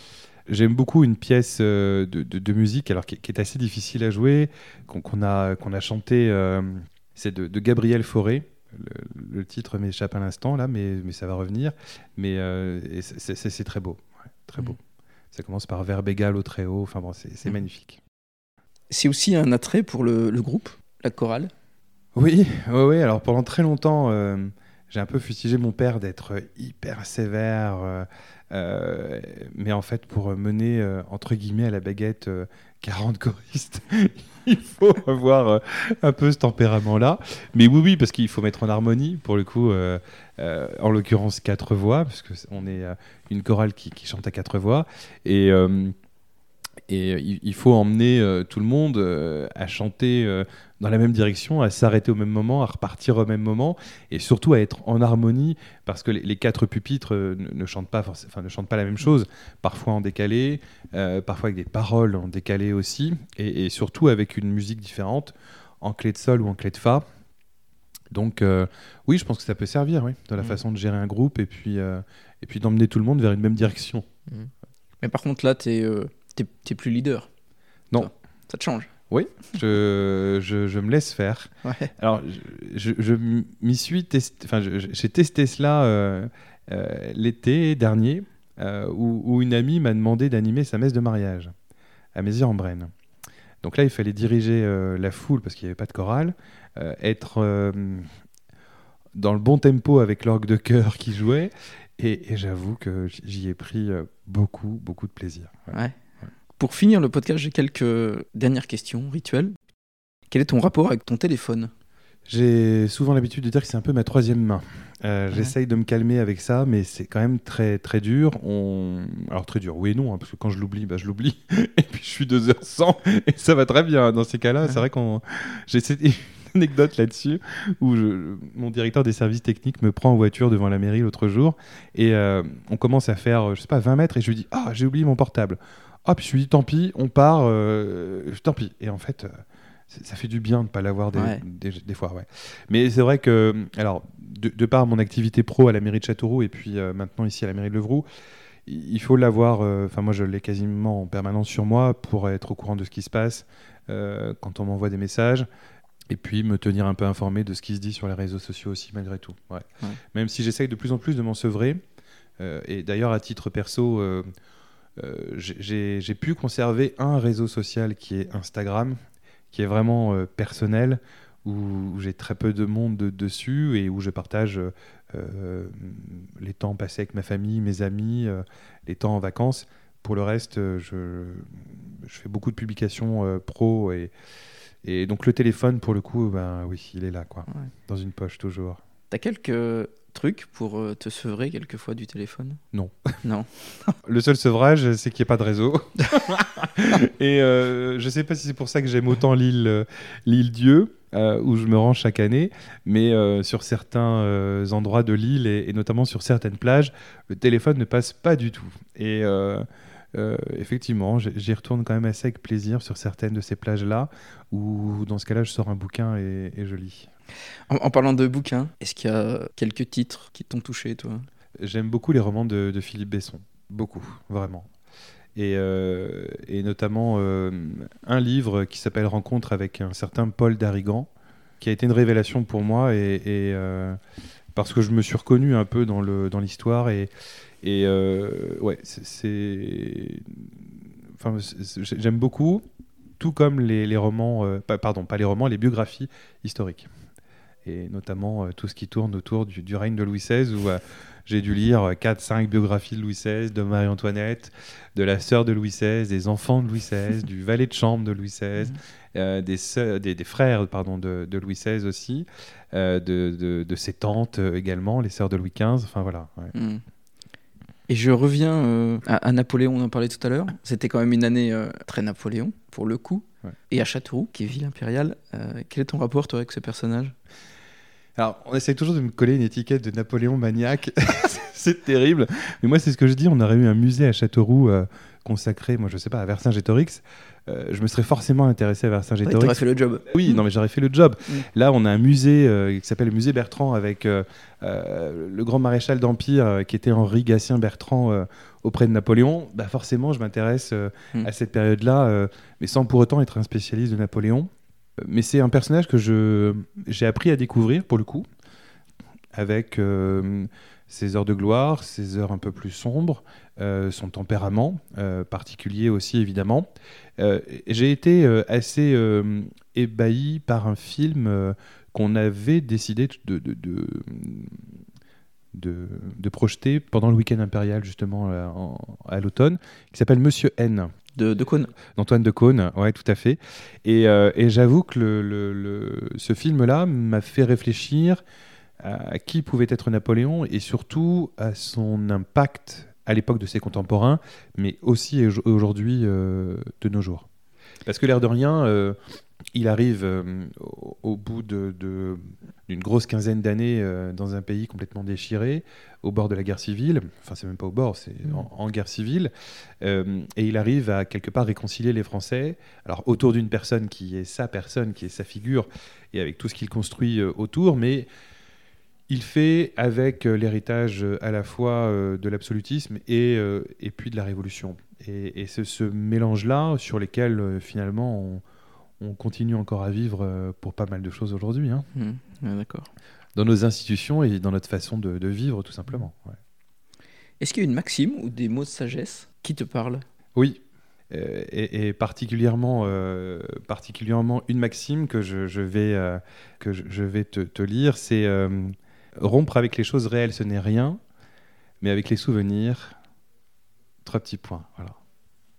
B: J'aime beaucoup une pièce de, de, musique alors qui, est assez difficile à jouer, qu'on, a, qu'on a chanté, c'est de, de Gabriel Fauré le, titre m'échappe à l'instant là, mais, mais ça va revenir. Mais euh, c'est très beau, très beau. Mm. Ça commence par verbe égal au très haut. Enfin bon, c'est mm. magnifique.
A: C'est aussi un attrait pour le, groupe, la chorale?
B: Oui, oui, oui. Alors pendant très longtemps, euh, j'ai un peu fustigé mon père d'être hyper sévère. Euh, mais en fait, pour mener entre guillemets à la baguette 40 choristes, il faut avoir euh, un peu ce tempérament-là. Mais oui, oui, parce qu'il faut mettre en harmonie, pour le coup, euh, euh, en l'occurrence quatre voix, parce qu'on est une chorale qui, qui, chante à quatre voix. Et et euh, il, faut emmener euh, tout le monde euh, à chanter dans la même direction, à s'arrêter au même moment, à repartir au même moment, et surtout à être en harmonie, parce que les, quatre pupitres ne, chantent pas, enfin, ne chantent pas la même chose, parfois en décalé, parfois avec des paroles en décalé aussi, et, surtout avec une musique différente, en clé de sol ou en clé de fa. Donc oui, je pense que ça peut servir, oui, dans la mmh. façon de gérer un groupe et puis, et puis d'emmener tout le monde vers une même direction. Mmh.
A: Mais par contre là, tu es t'es plus leader.
B: Non.
A: toi. Ça te change.
B: Oui, je, je, je me laisse faire.
A: Ouais.
B: Alors, je, je- m'y suis testé, enfin, j'ai testé cela euh, euh, l'été dernier, euh, où, où une amie m'a demandé d'animer sa messe de mariage à Mézières-en-Brenne. Donc là, il fallait diriger la foule parce qu'il n'y avait pas de chorale, être dans le bon tempo avec l'orgue de chœur qui jouait, et, et j'avoue que j'y ai pris beaucoup, beaucoup de plaisir. Ouais.
A: Ouais. Pour finir le podcast, j'ai quelques dernières questions rituelles. Quel est ton rapport avec ton téléphone?
B: J'ai souvent l'habitude de dire que c'est un peu ma troisième main. Euh,
A: Ouais.
B: J'essaye de me calmer avec ça, mais c'est quand même très très dur. On... Alors très dur, oui et non, hein, parce que quand je l'oublie, bah, je l'oublie. et puis je suis deux heures sans, et ça va très bien. Dans ces cas-là, c'est vrai qu'on... J'ai une anecdote là-dessus, où je- mon directeur des services techniques me prend en voiture devant la mairie l'autre jour, et euh, on commence à faire, je sais pas, 20 mètres, et je lui dis, ah, j'ai oublié mon portable. Ah, puis je lui dis, tant pis, on part, euh, tant pis. Et en fait... euh, ça fait du bien de ne pas l'avoir des,
A: Ouais.
B: des, des fois, ouais. Mais c'est vrai que, alors, de, de par mon activité pro à la mairie de Châteauroux et puis euh, maintenant ici à la mairie de Levroux, il faut l'avoir, euh, enfin moi je l'ai quasiment en permanence sur moi pour être au courant de ce qui se passe euh, quand on m'envoie des messages et puis me tenir un peu informé de ce qui se dit sur les réseaux sociaux aussi malgré tout. Ouais. Même si j'essaye de plus en plus de m'en sevrer, euh, et d'ailleurs à titre perso, euh, euh, j'ai- j'ai pu conserver un réseau social qui est Instagram, qui est vraiment euh, personnel, où, j'ai très peu de monde de- dessus et où je partage euh, euh, les temps passés avec ma famille, mes amis, euh, les temps en vacances. Pour le reste, euh, je, je fais beaucoup de publications euh, pro et, et donc le téléphone, pour le coup, ben oui, il est là, quoi,
A: Ouais.
B: dans une poche toujours.
A: T'as quelques trucs pour euh, te sevrer quelquefois du téléphone?
B: Non.
A: Non.
B: Le seul sevrage, c'est qu'il n'y a pas de réseau. et euh, je ne sais pas si c'est pour ça que j'aime autant l'île euh, l'île Dieu, euh, où je me rends chaque année, mais euh, sur certains endroits de l'île, et, et notamment sur certaines plages, le téléphone ne passe pas du tout. Et euh, effectivement, j'y retourne quand même assez avec plaisir sur certaines de ces plages-là, où dans ce cas-là, je sors un bouquin et, et je lis.
A: En, en parlant de bouquins, est-ce qu'il y a quelques titres qui t'ont touché, toi?
B: J'aime beaucoup les romans de, de Philippe Besson. Beaucoup, vraiment. Et, euh, et notamment euh, un livre qui s'appelle Rencontre avec un certain Paul Darigan, qui a été une révélation pour moi, et, et, euh, parce que je me suis reconnu un peu dans l'histoire. et, et euh, ouais, c'est-. Enfin, j'aime beaucoup, tout comme les, les romans, euh, pardon, pas les romans, les biographies historiques. Et notamment euh, tout ce qui tourne autour du, du règne de Louis XVI, où j'ai dû lire 4-5 biographies de Louis XVI, de Marie-Antoinette, de la sœur de Louis XVI, des enfants de Louis XVI, du valet de chambre de Louis XVI,
A: Mhm.
B: euh, des, des, des frères pardon, de, de Louis XVI aussi, euh, de, de- de ses tantes également, les sœurs de Louis XV. Enfin voilà. ouais.
A: Hmm. Et je reviens euh, à, à Napoléon, on en parlait tout à l'heure. C'était quand même une année euh, très Napoléon, pour le coup.
B: Ouais.
A: Et à Châteauroux, qui est ville impériale, euh, quel est ton rapport, toi, avec ce personnage?
B: Alors, on essaie toujours de me coller une étiquette de Napoléon maniaque. c'est terrible. Mais moi, c'est ce que je dis. On aurait eu un musée à Châteauroux euh, consacré, moi, je sais pas, à Vercingétorix. Euh, je me serais forcément intéressé à Vercingétorix.
A: T'aurais fait le job.
B: Oui, non, mais j'aurais fait le job.
A: Mm.
B: Là, on a un musée euh, qui s'appelle le musée Bertrand avec euh, euh, le grand maréchal d'Empire qui était Henri Gatien Bertrand auprès de Napoléon. Bah, forcément, je m'intéresse
A: Mm.
B: à cette période-là, mais sans pour autant être un spécialiste de Napoléon. Mais c'est un personnage que je j'ai appris à découvrir pour le coup, avec ses heures de gloire, ses heures un peu plus sombres, son tempérament euh, particulier aussi évidemment. Euh, j'ai été euh, assez euh, ébahi par un film euh, qu'on avait décidé de, de, de, de- de projeter pendant le week-end impérial justement euh, en- à l'automne, qui s'appelle Monsieur N
A: De, de Cône.
B: d'Antoine de Caunes, ouais, tout à fait. Et, euh, et j'avoue que le, le- le- ce film-là m'a fait réfléchir à qui pouvait être Napoléon et surtout à son impact à l'époque de ses contemporains, mais aussi au- aujourd'hui euh, de nos jours. Parce que l'air de rien, euh, il arrive euh, au, au bout de- de- d'une grosse quinzaine d'années dans un pays complètement déchiré, au bord de la guerre civile, enfin c'est même pas au bord, c'est
A: Mm.
B: en, en guerre civile, et il arrive à quelque part réconcilier les Français, alors autour d'une personne qui est sa personne, qui est sa figure, et avec tout ce qu'il construit autour, mais il fait avec euh, l'héritage euh, à la fois euh, de l'absolutisme et, et puis de la Révolution. et, et c'est ce mélange-là sur lesquels finalement on, on continue encore à vivre pour pas mal de choses aujourd'hui. hein.
A: Ouais, D'accord.
B: Dans nos institutions et dans notre façon de, de vivre, tout simplement. ouais.
A: Est-ce qu'il y a une maxime ou des mots de sagesse qui te parlent?
B: Oui. Euh, et, et particulièrement, euh, particulièrement une maxime que je, je vais, euh, que je, je vais te, te lire, c'est euh, rompre avec les choses réelles, ce n'est rien, mais avec les souvenirs, trois petits points. Voilà.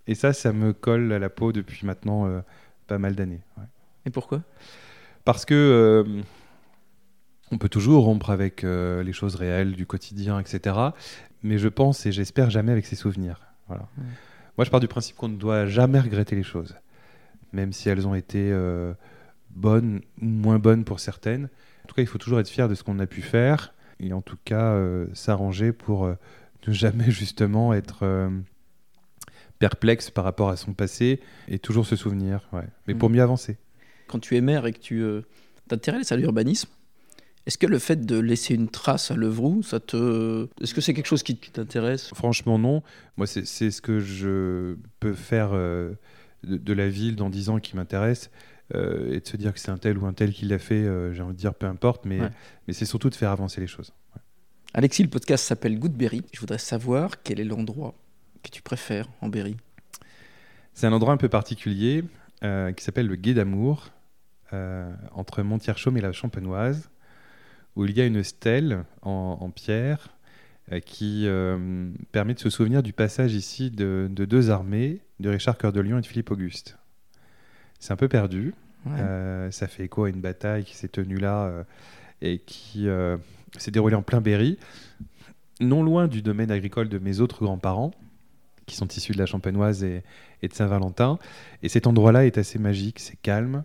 B: Et ça, ça me colle à la peau depuis maintenant euh, pas mal d'années. ouais.
A: Et pourquoi?
B: Parce que euh, on peut toujours rompre avec euh, les choses réelles du quotidien, etc. Mais je pense et j'espère jamais avec ses souvenirs. Voilà. Moi, je pars du principe qu'on ne doit jamais regretter les choses, même si elles ont été bonnes ou moins bonnes pour certaines. En tout cas, il faut toujours être fier de ce qu'on a pu faire et en tout cas euh, s'arranger pour euh, ne jamais justement être euh, perplexe par rapport à son passé et toujours se souvenir. ouais. Mais pour
A: Mm.
B: mieux avancer.
A: Quand tu es maire et que tu t'intéresses à l'urbanisme, est-ce que le fait de laisser une trace à l'Euvroux, ça te... Est-ce que c'est quelque chose qui, t'intéresse?
B: Franchement, non. Moi, c'est ce que je peux faire de, de la ville dans 10 ans qui m'intéresse. Euh, et de se dire que c'est un tel ou un tel qui l'a fait, euh, j'ai envie de dire peu importe, mais,
A: Ouais.
B: mais c'est surtout de faire avancer les choses.
A: Alexis, le podcast s'appelle Goodberry. Je voudrais savoir quel est l'endroit que tu préfères en Berry.
B: C'est un endroit un peu particulier euh, qui s'appelle le Gué d'Amour, entre Montier-Chaume et la Champenoise, où il y a une stèle en, en pierre qui permet de se souvenir du passage ici de, de deux armées, de Richard Cœur de Lion et de Philippe Auguste. C'est un peu perdu.
A: Ouais.
B: Euh, ça fait écho à une bataille qui s'est tenue là euh, et qui euh, s'est déroulée en plein Berry, non loin du domaine agricole de mes autres grands-parents, qui sont issus de la Champenoise et, et de Saint-Valentin. Et cet endroit-là est assez magique, c'est calme,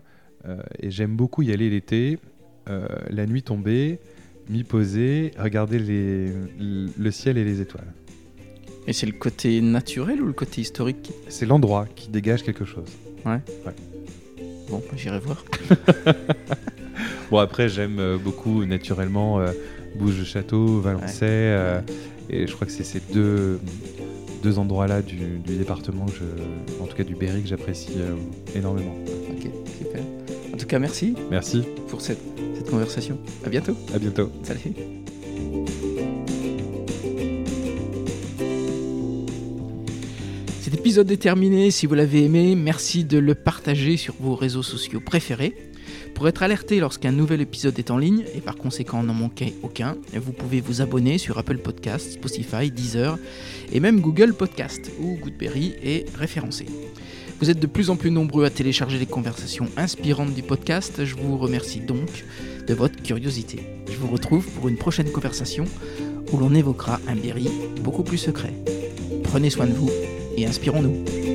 B: et j'aime beaucoup y aller l'été, la nuit tombée, m'y poser, regarder les- le ciel et les étoiles.
A: Et c'est le côté naturel ou le côté historique
B: C'est l'endroit qui dégage quelque chose.
A: Bon, bah, j'irai voir.
B: Bon, après, j'aime euh, beaucoup naturellement euh, Bouges-le-Château, Valençay, euh, et je crois que c'est ces deux, deux endroits-là du, du département, que je, en tout cas du Berry, que j'apprécie euh, énormément.
A: Ok, super. En tout cas, merci
B: Merci,
A: pour cette, cette conversation. À bientôt.
B: à bientôt.
A: Salut. Cet épisode est terminé. Si vous l'avez aimé, merci de le partager sur vos réseaux sociaux préférés. Pour être alerté lorsqu'un nouvel épisode est en ligne et par conséquent n'en manquer aucun, vous pouvez vous abonner sur Apple Podcasts, Spotify, Deezer et même Google Podcast où Goodberry est référencé. Vous êtes de plus en plus nombreux à télécharger les conversations inspirantes du podcast. Je vous remercie donc de votre curiosité. Je vous retrouve pour une prochaine conversation où l'on évoquera un Berry beaucoup plus secret. Prenez soin de vous et inspirons-nous.